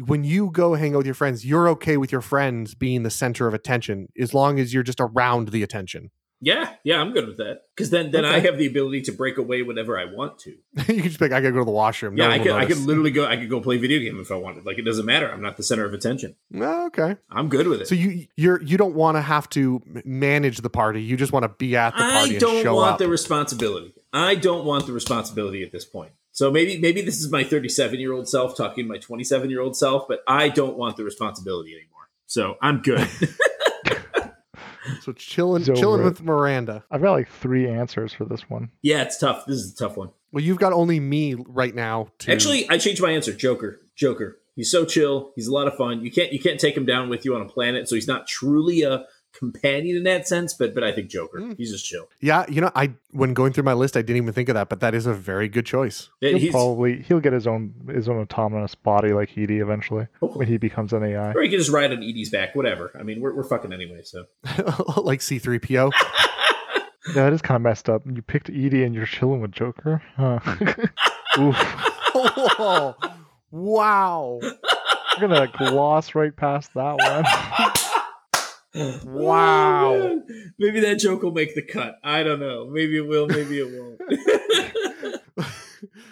when you go hang out with your friends, you're okay with your friends being the center of attention as long as you're just around the attention.
yeah, yeah, I'm good with that because then then I have the ability to break away whenever I want to.
you can just like, I gotta go to the washroom. No
yeah, I could I could literally go. I could go play video game if I wanted. Like it doesn't matter. I'm not the center of attention.
Oh, okay.
I'm good with it.
So you you're you don't want to have to manage the party. You just want to be at the party
I don't want
up.
the responsibility. I don't want the responsibility at this point. So maybe maybe this is my 37 year old self talking to my 27 year old self, but I don't want the responsibility anymore. So I'm good.
so chilling
It's
chilling with Miranda.
I've got like three answers for this one.
yeah, it's tough. This is a tough one.
Well, you've got only me right now. To
Actually, I changed my answer. Joker. Joker. He's so chill. He's a lot of fun. You can't you can't take him down with you on a planet, so he's not truly a companion in that sense. But but I think Joker.
Mm.
He's just chill.
yeah, you know, I when going through my list, I didn't even think of that, but that is a very good choice.
Yeah,
He'll
he's,
probably he'll get his own his own autonomous body like EDI eventually
hopefully.
when he becomes an AI.
or he can just ride on EDI's back. Whatever. I mean, we're we're fucking anyway. So
like C3PO.
Yeah, it is kind of messed up. You picked EDI and you're chilling with Joker. Huh. Oof.
Whoa. Wow.
We're gonna gloss right past that one.
Wow.
Oh. Maybe that joke will make the cut. I don't know. Maybe it will. Maybe it won't.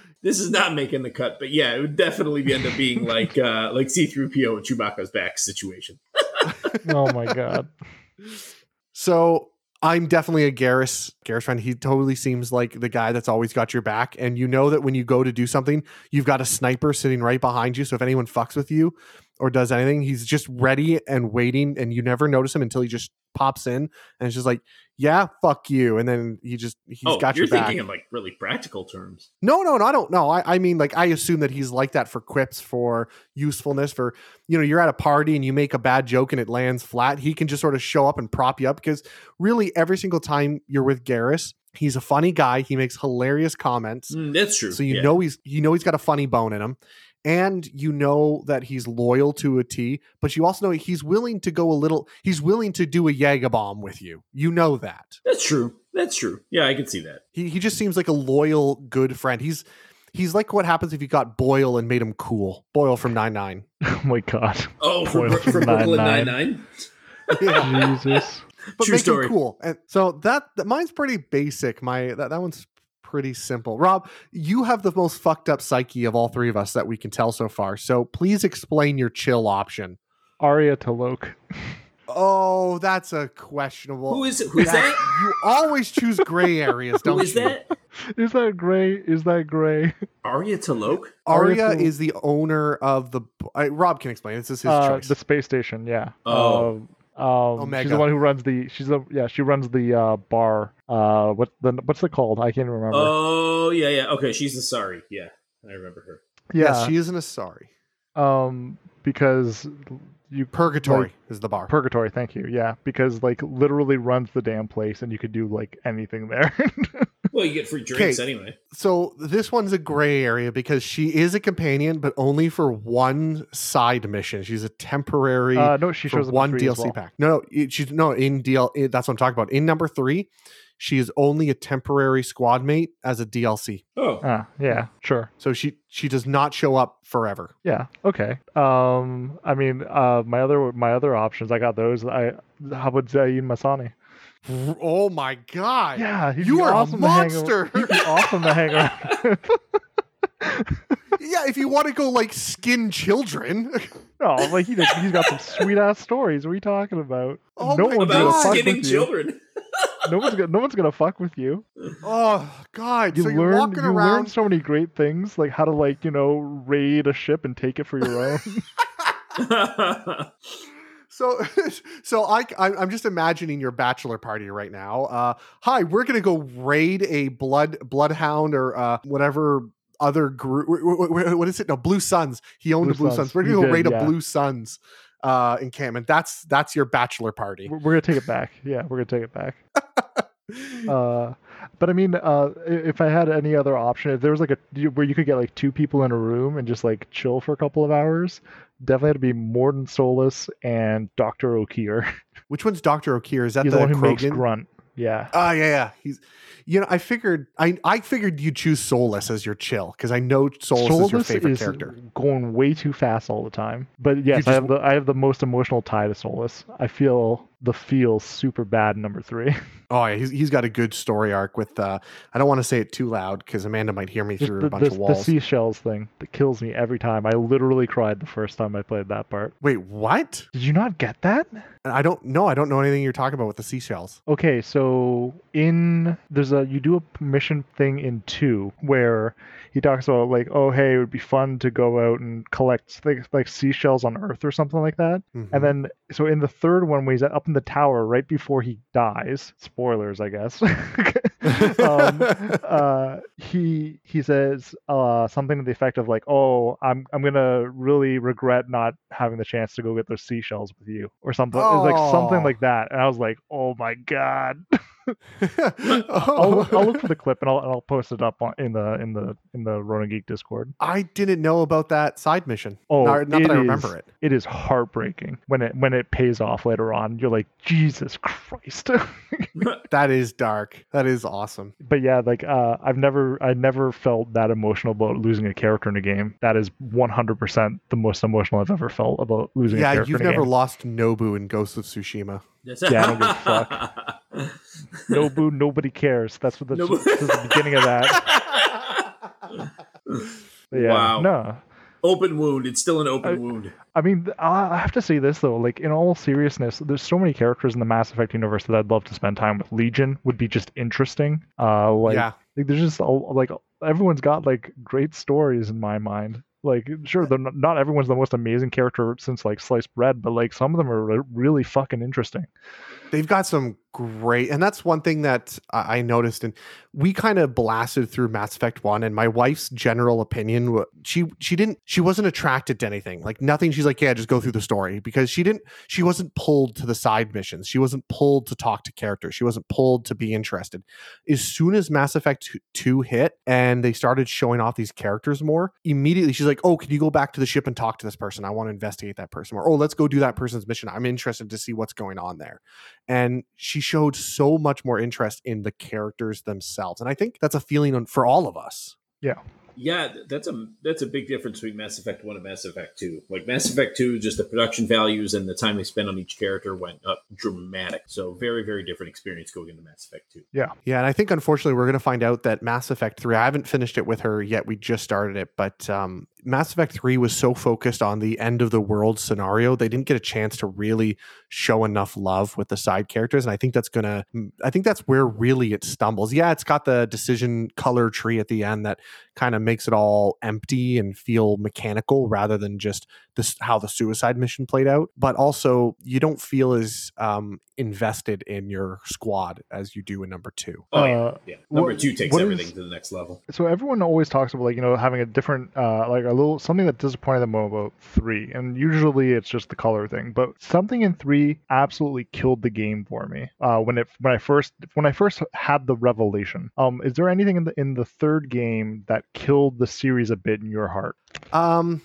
this is not making the cut, but yeah, it would definitely end up being like uh like C-3PO and Chewbacca's back situation.
oh my god.
So I'm definitely a Garrus Garrus friend. He totally seems like the guy that's always got your back. And you know that when you go to do something, you've got a sniper sitting right behind you. So if anyone fucks with you or does anything, he's just ready and waiting, and you never notice him until he just pops in and it's just like, yeah, fuck you. And then he just he's
oh,
got
you're
your back.
thinking in like really practical terms.
No, no, no, I don't know. I, I mean, like, I assume that he's like that for quips, for usefulness, for, you know, you're at a party and you make a bad joke and it lands flat. He can just sort of show up and prop you up because really every single time you're with Garrus, he's a funny guy. He makes hilarious comments.
Mm, that's true.
So you
yeah.
know he's you know he's got a funny bone in him. And you know that he's loyal to a T, but you also know he's willing to go a little, he's willing to do a Jager bomb with you. You know that
that's true. That's true. Yeah, I can see that.
he he just seems like a loyal, good friend. He's He's like what happens if you got Boyle and made him cool. Boyle from Nine Nine.
Oh my god.
Oh, from,
Boyle
Bro- from
from
Brooklyn Nine Nine.
Yeah.
Jesus.
but
True
make
story.
him cool. And so that, that mine's pretty basic. My that, that one's pretty simple. Rob, you have the most fucked up psyche of all three of us that we can tell so far. So please explain your chill option.
Aria T'Loak.
Oh, that's a questionable.
Who is it? who's that?
You always choose gray areas, don't
Who is
you?
that?
Is that gray? Is that gray?
Aria
T'Loak?
Aria Aria
is the owner of the. Uh, Rob can explain. This is his
Uh,
choice.
the space station, yeah.
Oh.
Um, um, she's the one who runs the. She's the yeah. She runs the uh, bar. Uh, what the what's it called? I can't remember.
Oh yeah, yeah. Okay, she's the sorry. Yeah, I remember her.
yeah.
Yes, she isn't a sorry.
um, because you
Purgatory
Like-
is the bar.
purgatory. Thank you. Yeah, because like literally runs the damn place, and you could do like anything there.
Well, you get free drinks
Okay.
anyway.
so this one's a gray area because she is a companion, but only for one side mission. She's a temporary
uh, no, she shows up in
one
three as
DLC
well.
pack. No, no, she's no in DL. that's what I'm talking about. In number three, she is only a temporary squad mate as a DLC.
Oh,
Ah, yeah, sure.
So she she does not show up forever.
Yeah. Okay. Um. I mean, uh, my other my other options. I got those. I how about Zaeed Massani?
Oh my god!
Yeah, he'd
You
be
are a
awesome to hang
monster.
ar- He'd awesome to hang around.
yeah. If you want to go like skin children,
no, like he he's got some sweet ass stories. What are you talking about?
Oh
no
my
one's gonna
about
fuck
skinning
with you.
children.
No one's gonna no one's gonna fuck with you.
oh god!
You
so you're
learn
walking
you learn so many great things, like how to like you know raid a ship and take it for your own.
So, so I, I I'm just imagining your bachelor party right now. Uh, hi, we're gonna go raid a blood bloodhound or uh, whatever other group. What is it? No, Blue Suns. He owned
Blue
a Blue
Suns.
Suns. We're gonna go
did,
raid
yeah.
a Blue Suns uh, encampment. That's that's your bachelor party.
we're, gonna take it back. Yeah, we're gonna take it back. Uh, but I mean, uh, if I had any other option, if there was like a where you could get like two people in a room and just like chill for a couple of hours, definitely had to be Mordin Solus and Doctor Okeer.
Which one's Doctor Okeer? Is that
He's
the,
the one who makes Grunt. Yeah.
Ah, yeah, yeah. He's, you know, I figured, I, I figured you'd choose Solus as your chill because I know Solus, is your favorite character.
going way too fast all the time. But yes,
just-
I have the I have the most emotional tie to Solus. I feel the feel super bad number three.
Oh, yeah, he's, he's got a good story arc with. uh I don't want to say it too loud because Amanda might hear me through
the,
a bunch
the,
of walls.
the seashells thing that kills me every time. I literally cried the first time I played that part.
Wait, what?
Did you not get that?
I don't know. I don't know anything you're talking about with the seashells.
Okay, so in there's a you do a mission thing in two where he talks about like, oh hey, it would be fun to go out and collect things like seashells on Earth or something like that.
Mhm.
And then so in the third one, when he's up in the tower right before he dies, spoilers, I guess. um, uh, he he says uh, something to the effect of like, "Oh, I'm I'm gonna really regret not having the chance to go get those seashells with you," or something. It was like something
Oh.
like that, and I was like, "Oh my god!" I'll, I'll look for the clip and I'll, and I'll post it up on, in the in the in the Ronan Geek Discord.
I didn't know about that side mission.
Oh,
not, not that I remember
is-
it.
It is heartbreaking when it when it pays off later on. You're like, Jesus Christ.
That is dark. That is awesome.
but yeah, like uh, I've never I never felt that emotional about losing a character in a game. That is 100% the most emotional I've ever felt about losing a
Yeah,
character
you've
in a
never
game.
lost Nobu in Ghost of Tsushima.
Yeah, I don't give a fuck. Nobu, nobody cares. That's what the,
Nobu-
this is the beginning of that. Yeah,
Wow.
no.
open wound. It's still an open
I-
wound.
I mean, I I have to say this though. Like in all seriousness, there's so many characters in the Mass Effect universe that I'd love to spend time with. Legion would be just interesting. Uh, like,
yeah.
like there's just like everyone's got like great stories in my mind. Like, sure, they're not, not everyone's the most amazing character since like sliced bread, but like some of them are re- really fucking interesting.
They've got some great and that's one thing that i noticed and we kind of blasted through mass effect 1 and my wife's general opinion she she didn't she wasn't attracted to anything like nothing she's like yeah just go through the story because she didn't she wasn't pulled to the side missions she wasn't pulled to talk to characters she wasn't pulled to be interested. As soon as mass effect 2 hit and they started showing off these characters more immediately she's like oh can you go back to the ship and talk to this person? I want to investigate that person or oh let's go do that person's mission. I'm interested to see what's going on there and she showed so much more interest in the characters themselves and i think that's a feeling for all of us
Yeah, Yeah. that's a that's a big difference between Mass Effect One and Mass Effect Two. Like Mass Effect Two, just the production values and the time they spent on each character went up dramatic. So very very different experience going into Mass Effect Two.
Yeah, Yeah. and I think unfortunately we're going to find out that Mass Effect Three. I haven't finished it with her yet. We just started it, but um, Mass Effect 3 was so focused on the end of the world scenario, they didn't get a chance to really show enough love with the side characters. And I think that's going to, I think that's where really it stumbles. Yeah, it's got the decision color tree at the end that kind of makes it all empty and feel mechanical rather than just this how the suicide mission played out. But also, you don't feel as um, invested in your squad as you do in number two.
Oh, yeah.
Uh,
yeah. Number
what-
two takes everything
is-
to the next level.
So everyone always talks about like you know having a different uh like a little something that disappointed them about three, and usually it's just the color thing. But something in three absolutely killed the game for me. Uh, when it when I first when I first had the revelation. Um, is there anything in the in the third game that killed the series a bit in your heart?
Um,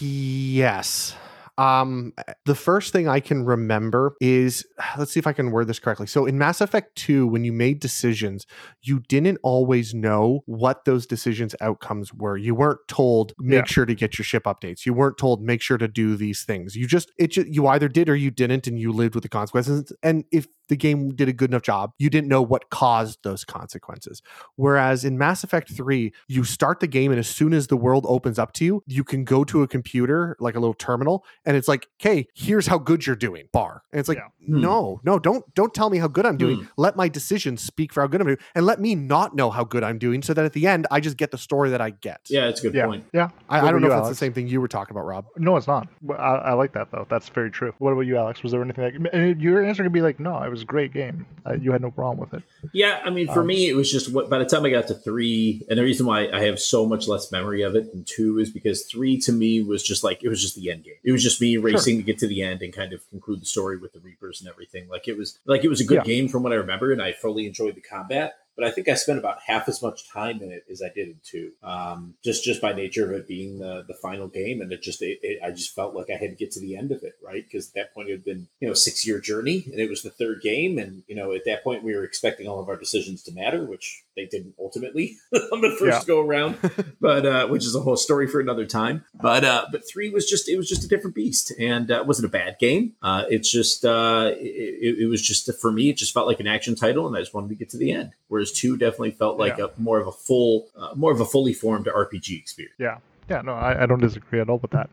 yes. Um, the first thing I can remember is let's see if I can word this correctly. So in Mass Effect 2, when you made decisions, you didn't always know what those decisions outcomes were. You weren't told make
Yeah.
sure to get your ship updates. You weren't told make sure to do these things. You just it you either did or you didn't and you lived with the consequences. And if the game did a good enough job, you didn't know what caused those consequences. Whereas in Mass Effect 3, you start the game and as soon as the world opens up to you, you can go to a computer, like a little terminal, and it's like, "Okay, here's how good you're doing." Bar. And it's like,
Yeah.
Hmm.
"No, no, don't don't tell me how good I'm doing.
Hmm.
Let my decisions speak for how good I'm doing and let me not know how good I'm doing so that at the end I just get the story that I get."
Yeah, it's a good
Yeah,
point.
yeah.
I, I don't know
about
if
you,
that's
Alex?
the same thing you were talking about, Rob.
No, it's not. I, I like that though. That's very true. What about you, Alex? Was there anything like and your answer could be like, no, it was a great game. Uh, you had no problem with it.
Yeah, I mean, for
Um,
me, it was just what. By the time I got to three, and the reason why I have so much less memory of it than two is because three to me was just like it was just the end game. It was just me racing to get to the end and kind of conclude the story with the Reapers and everything. Like it was like it was a good
Yeah.
game from what I remember, and I fully enjoyed the combat. But I think I spent about half as much time in it as I did in two, um, just just by nature of it being the the final game, and it just it, it, I just felt like I had to get to the end of it, right? Because at that point it had been you know a six year journey, and it was the third game, and you know at that point we were expecting all of our decisions to matter, which they didn't ultimately on the first
Yeah.
go around, but uh, which is a whole story for another time. But uh, but three was just it was just a different beast, and uh, it wasn't a bad game. Uh, it's just uh, it, it, it was just for me, it just felt like an action title, and I just wanted to get to the end. Whereas two definitely felt like
Yeah.
a more of a full, uh, more of a fully formed RPG experience.
Yeah, yeah, no, I, I don't disagree at all with that.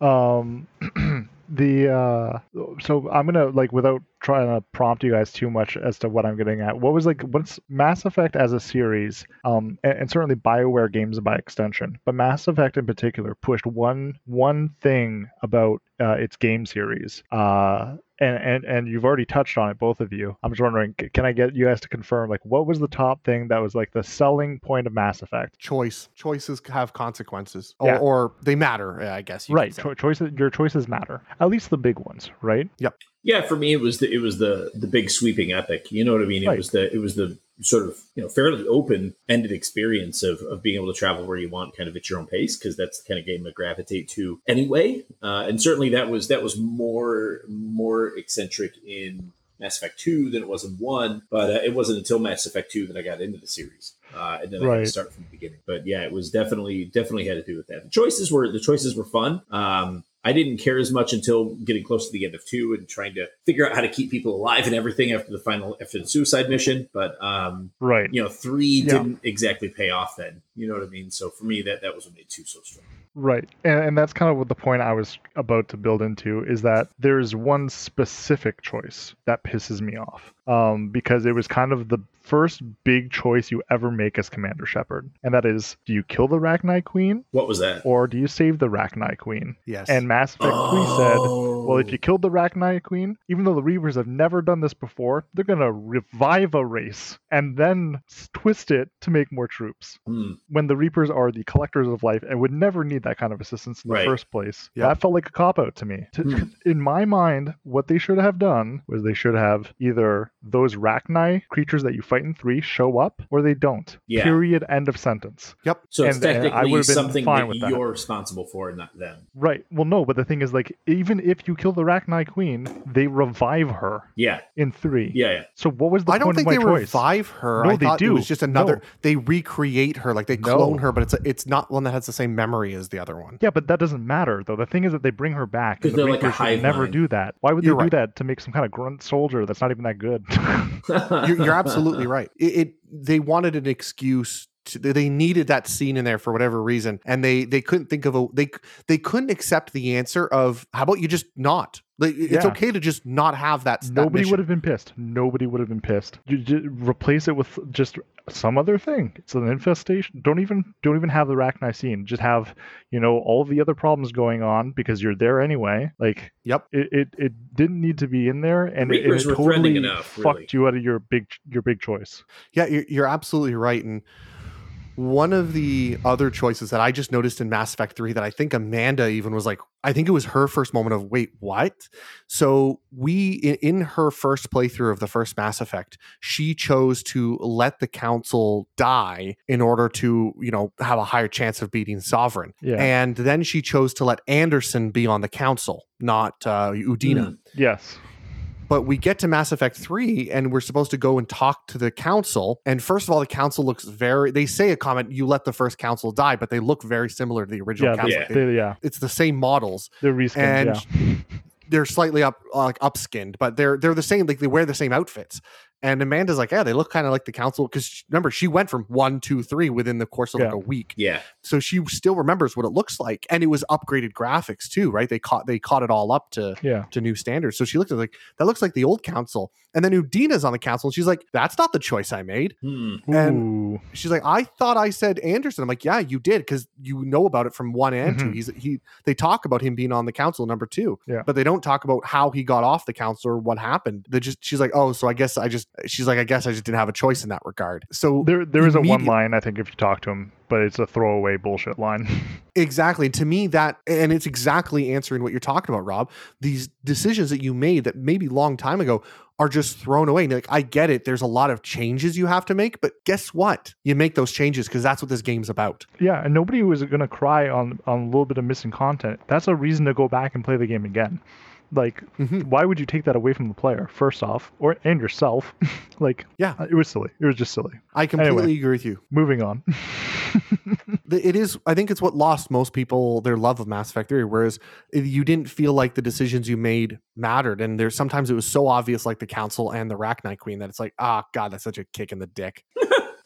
Um, the uh, so I'm gonna like without trying to prompt you guys too much as to what I'm getting at. What was like what's Mass Effect as a series, um, and, and certainly Bioware games by extension, but Mass Effect in particular pushed one one thing about uh, its game series. Uh, and, and and you've already touched on it, both of you. I'm just wondering, can I get you guys to confirm, like, what was the top thing that was like the selling point of Mass Effect?
Choice. Choices have consequences. Or,
Yeah.
or they matter, eh, I guess. you
right cho- choices your choices matter at least the big ones right
Yeah, Yeah. for me it was the it was the the big sweeping epic. You know what I mean? It
Right.
was the it was the sort of you know fairly open ended experience of of being able to travel where you want, kind of at your own pace, because that's the kind of game I gravitate to anyway. Uh, and certainly that was that was more more eccentric in Mass Effect Two than it was in One. But uh, it wasn't until Mass Effect Two that I got into the series. Uh, and then I had to start from the beginning. But yeah, it was definitely definitely had to do with that. The choices were the choices were fun. Um, I didn't care as much until getting close to the end of two and trying to figure out how to keep people alive and everything after the final after the suicide mission. But um,
right
you know, three
Yeah.
didn't exactly pay off then. You know what I mean? So for me, that that was what made two so strong.
right and, and that's kind of what the point i was about to build into is that there's one specific choice that pisses me off um, because it was kind of the first big choice you ever make as commander shepard and that is do you kill the rachni queen
What was that?
or do you save the rachni queen
Yes.
and mass effect 3 said Well,
Oh.
if you killed the Rachni Queen, even though the Reapers have never done this before, they're gonna revive a race and then twist it to make more troops.
Hmm.
When the Reapers are the collectors of life and would never need that kind of assistance in the
Right.
first place,
Yep.
that felt like a cop out to me. To-
Hmm.
In my mind, what they should have done was they should have either those Rachni creatures that you fight in three show up or they don't.
Yeah.
Period. End of sentence. Yep.
So it's
And- and I
technically
would've been
something
fine
that,
with that.
you're responsible for, and not them.
Right. Well, no, but the thing is, like, even if you kill the Rachni queen, they revive her
Yeah,
in three.
yeah, yeah.
So what was the point of their choice?
I don't think
of
they
choice?
revive her.
No,
I
they
thought it
do.
was just another.
No.
They recreate her, like they
No.
clone her, but it's a, it's not one that has the same memory as the other one.
Yeah, but that doesn't matter though. The thing is that they bring her back.
'Cause
and the
they're like a
Reapers
hive
never
mind.
do that. Why would they
You're
do
right.
that to make some kind of grunt soldier that's not even that good?
You're, you're absolutely right. It, it they wanted an excuse. To, they needed that scene in there for whatever reason, and they they couldn't think of a they they couldn't accept the answer of how about you just not. Like, it's okay to just not have that. that
Nobody
mission.
would have been pissed. Nobody would have been pissed. You, ju- replace it with just some other thing. It's an infestation. Don't even don't even have the Rachni scene. Just have you know all the other problems going on because you're there anyway. Like
Yep.
it it, it didn't need to be in there, and it, it totally
enough,
fucked you out of your big your big choice.
Yeah, you're, you're absolutely right. And one of the other choices that I just noticed in Mass Effect 3 that I think Amanda even was like, I think it was her first moment of, wait, what? So we, in, in her first playthrough of the first Mass Effect, she chose to let the council die in order to, you know, have a higher chance of beating Sovereign.
Yeah.
And then she chose to let Anderson be on the council, not uh, Udina.
Mm.
Yes.
But we get to Mass Effect 3 and we're supposed to go and talk to the council. And first of all, the council looks very, they say a comment, you let the first council die, but they look very similar to the original
Yeah.
council.
They, yeah.
it's the same models
They're reskinned.
and
yeah.
they're slightly up, uh, like upskinned, but they're, they're the same, like they wear the same outfits. And Amanda's like, yeah, they look kind of like the council. Cause remember, she went from one, two, three within the course of like a week.
Yeah,
So she still remembers what it looks like. And it was upgraded graphics too, right? They caught, they caught it all up to,
Yeah.
to new standards. So she looked at it like that looks like the old council. And then Udina's on the council and she's like, That's not the choice I made.
Hmm.
And-
Ooh.
She's like, I thought I said Anderson. I'm like, Yeah, you did, because you know about it from one and two.
Mhm.
He's he they talk about him being on the council number two.
Yeah.
But they don't talk about how he got off the council or what happened. They just she's like, Oh, so I guess I just she's like, I guess I just didn't have a choice in that regard. So
There, there is a one line I think if you talk to him, but it's a throwaway bullshit line.
Exactly. To me, that and it's exactly answering what you're talking about, Rob. These decisions that you made that maybe long time ago are just thrown away. And like, I get it. There's a lot of changes you have to make, but guess what? You make those changes because that's what this game's about.
yeah, and nobody was gonna cry on on a little bit of missing content. That's a reason to go back and play the game again. Like,
Mhm.
why would you take that away from the player? First off, or and yourself. like,
Yeah.
it was silly. It was just silly.
I completely
Anyway.
agree with you.
Moving on.
It is. I think it's what lost most people their love of Mass Effect 3. Whereas you didn't feel like the decisions you made mattered, and there's sometimes it was so obvious, like the Council and the Rachni Queen, that it's like, ah, God, that's such a kick in the dick.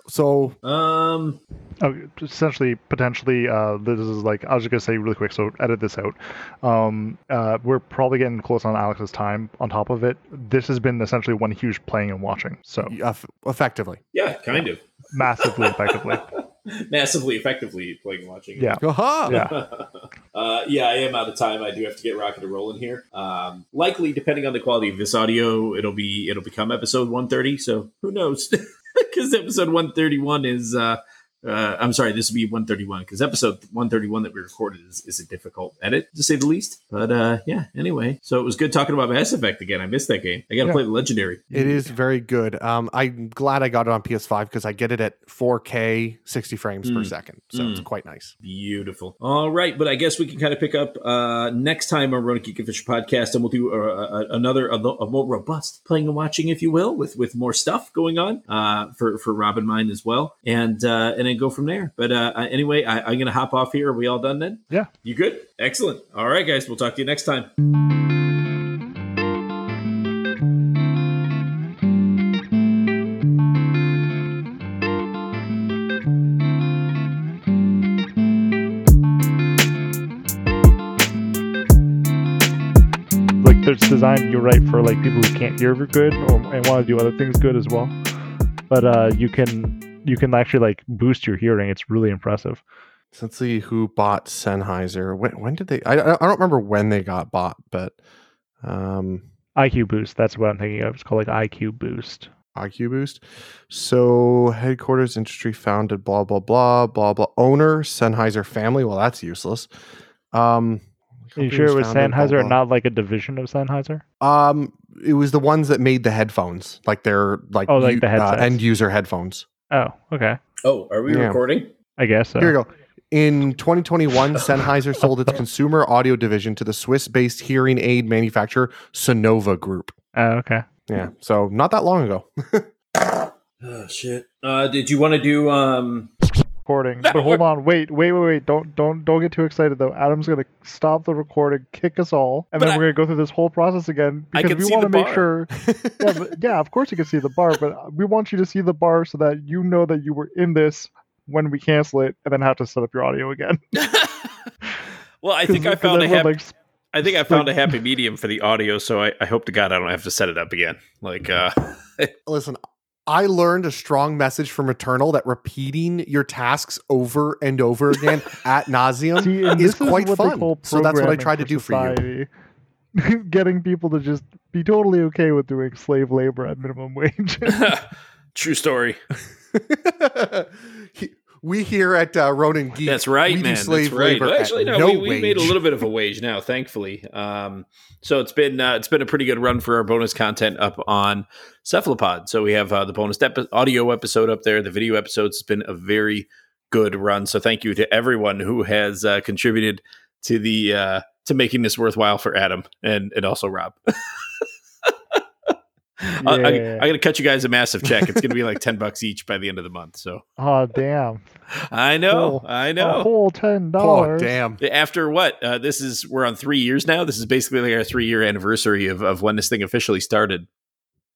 So
Um,
Oh, essentially, potentially, uh, this is like I was just gonna say really quick. So edit this out. Um, uh, we're probably getting close on Alex's time. On top of it, this has been essentially one huge playing and watching. So
eff- effectively,
yeah, kind of.
massively effectively.
Massively effectively playing and watching. it.
Yeah.
Aha!
Yeah.
uh, yeah, I am out of time. I do have to get rocking and rolling here. Um, likely, depending on the quality of this audio, it'll be it'll become episode 130. So who knows? Because episode 131 is. Uh, uh, I'm sorry, this would be 131 because episode 131 that we recorded is, is a difficult edit to say the least. But uh, yeah, anyway, so it was good talking about Mass Effect again. I missed that game. I got to
Yeah.
play the Legendary.
It is very good. Um, I'm glad I got it on PS5 because I get it at 4K, 60 frames per
Mm.
second, so it's
Mm.
quite nice.
Beautiful. All right, but I guess we can kind of pick up uh, next time on Rona Geek and Fisher podcast, and we'll do a, a, another a, a more robust playing and watching, if you will, with with more stuff going on uh, for for Rob and mine as well, and uh, and then go from there. But uh, anyway, I, I'm gonna hop off here. Are we all done then?
Yeah.
You good? Excellent. All right, guys. We'll talk to you next time.
like it's designed. You're right for like people who can't hear good or and want to do other things good as well. But uh, you can you can actually like boost your hearing. It's really impressive.
So let's see who bought Sennheiser. When, when did they? I, I don't remember when they got bought, but um,
IQ Boost. That's what I'm thinking of. It's called like IQ Boost.
IQ Boost. So headquarters, industry founded, blah blah blah blah blah. Owner Sennheiser family. Well, that's useless. Um,
Are you sure it was
founded blah,
Sennheiser and
blah.
not like a division of Sennheiser?
Um, it was the ones that made the headphones, like their like,
Oh, like
u-
the
uh, end user headphones.
Oh, okay.
Oh, are we
Yeah.
recording?
I guess so.
Here we go. In 2021, Sennheiser sold its consumer audio division to the Swiss-based hearing aid manufacturer Sonova Group.
Oh, okay.
Yeah, so not that long ago.
Oh shit. Uh, did you want to do um?
Recording. But hold on, wait, wait, wait, wait. Don't don't don't get too excited though. Adam's gonna stop the recording, kick us all, and
But
then
I-
we're gonna go through this whole process again because we want to make sure yeah, but, yeah, of course you can see the bar, but we want you to see the bar so that you know that you were in this when we cancel it and then have to set up your audio again.
well, I think I
'Cause
found a happy.
like,
I think I found a happy medium for the audio, so I, I hope to God I don't have to set it up again. Like, uh,
Listen, I learned a strong message from Eternal that repeating your tasks over and over again at nauseum
See,
is
this is
quite fun. So that's what I tried to do for you.
Getting people to just be totally okay with doing slave labor at minimum wage.
true story.
We here at uh, Ronan Geek.
That's right,
we do
man.
slave
That's right.
labor
actually, no,
no
we, we made a little bit of a wage now, thankfully. Um, so it's been uh, it's been a pretty good run for our bonus content up on Cephalopod. So we have uh, the bonus epi- audio episode up there. The video episodes has been a very good run. So thank you to everyone who has uh, contributed to the uh, to making this worthwhile for Adam and and also Rob. I, I,
Yeah.
I got to cut you guys a massive check. It's going to be like ten bucks each by the end of the month. So
oh damn!
I know,
Cool.
I
A
know.
whole ten dollars.
Oh, damn!
After what? Uh, this is we're on three years now. This is basically like our three year anniversary of, of when this thing officially started.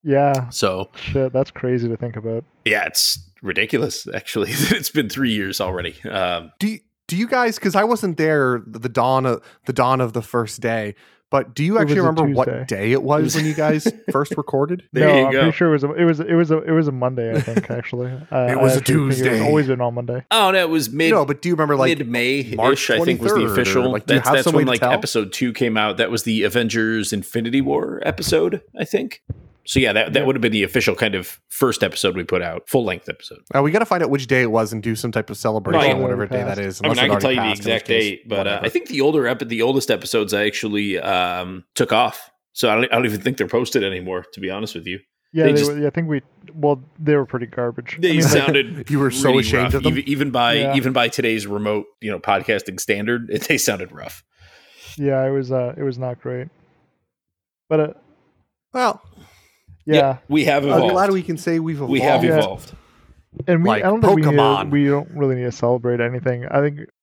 Yeah,
So
shit, that's crazy to think about.
yeah, it's ridiculous. Actually, it's been three years already. Um,
Do you, do you guys? Because I wasn't there the dawn of the dawn of the first day. But do you actually
was a
remember what day it was when you guys first recorded?
There
no,
you
I'm
go.
pretty sure it was a, it was it was a it was a Monday. I think actually. I,
It was
I
a
actually think It was
Tuesday.
always been on Monday.
oh no, it was mid.
no, but do you remember like
mid May
March
ish, I think was the
23rd, or,
official.
like,
that's that's when like
tell?
episode two came out. That was the Avengers Infinity War episode, I think. So yeah, that, that
Yeah.
would have been the official kind of first episode we put out, full length episode.
Uh, we got to find out which day it was and do some type of celebration,
yeah.
whatever day
Passed.
that is.
I mean,
unless
I
it
can tell you the
passed, in which
exact
case,
date, but uh. I think the older ep- the oldest episodes I actually um, took off. So I don't, I don't even think they're posted anymore. To be honest with you,
Yeah,
They
they
just-
were, yeah, I think we well they were pretty garbage.
they
I mean,
sounded
You were so
really
ashamed
rough.
of them?
even, even by
Yeah.
even by today's remote you know podcasting standard. It, they sounded rough.
yeah, it was uh it was not great. But uh,
well,
yeah,
we have
I'm glad we can say we've evolved.
we have
Yeah.
evolved.
and we
like
I don't think we, uh,
need
we don't really need to celebrate anything. I think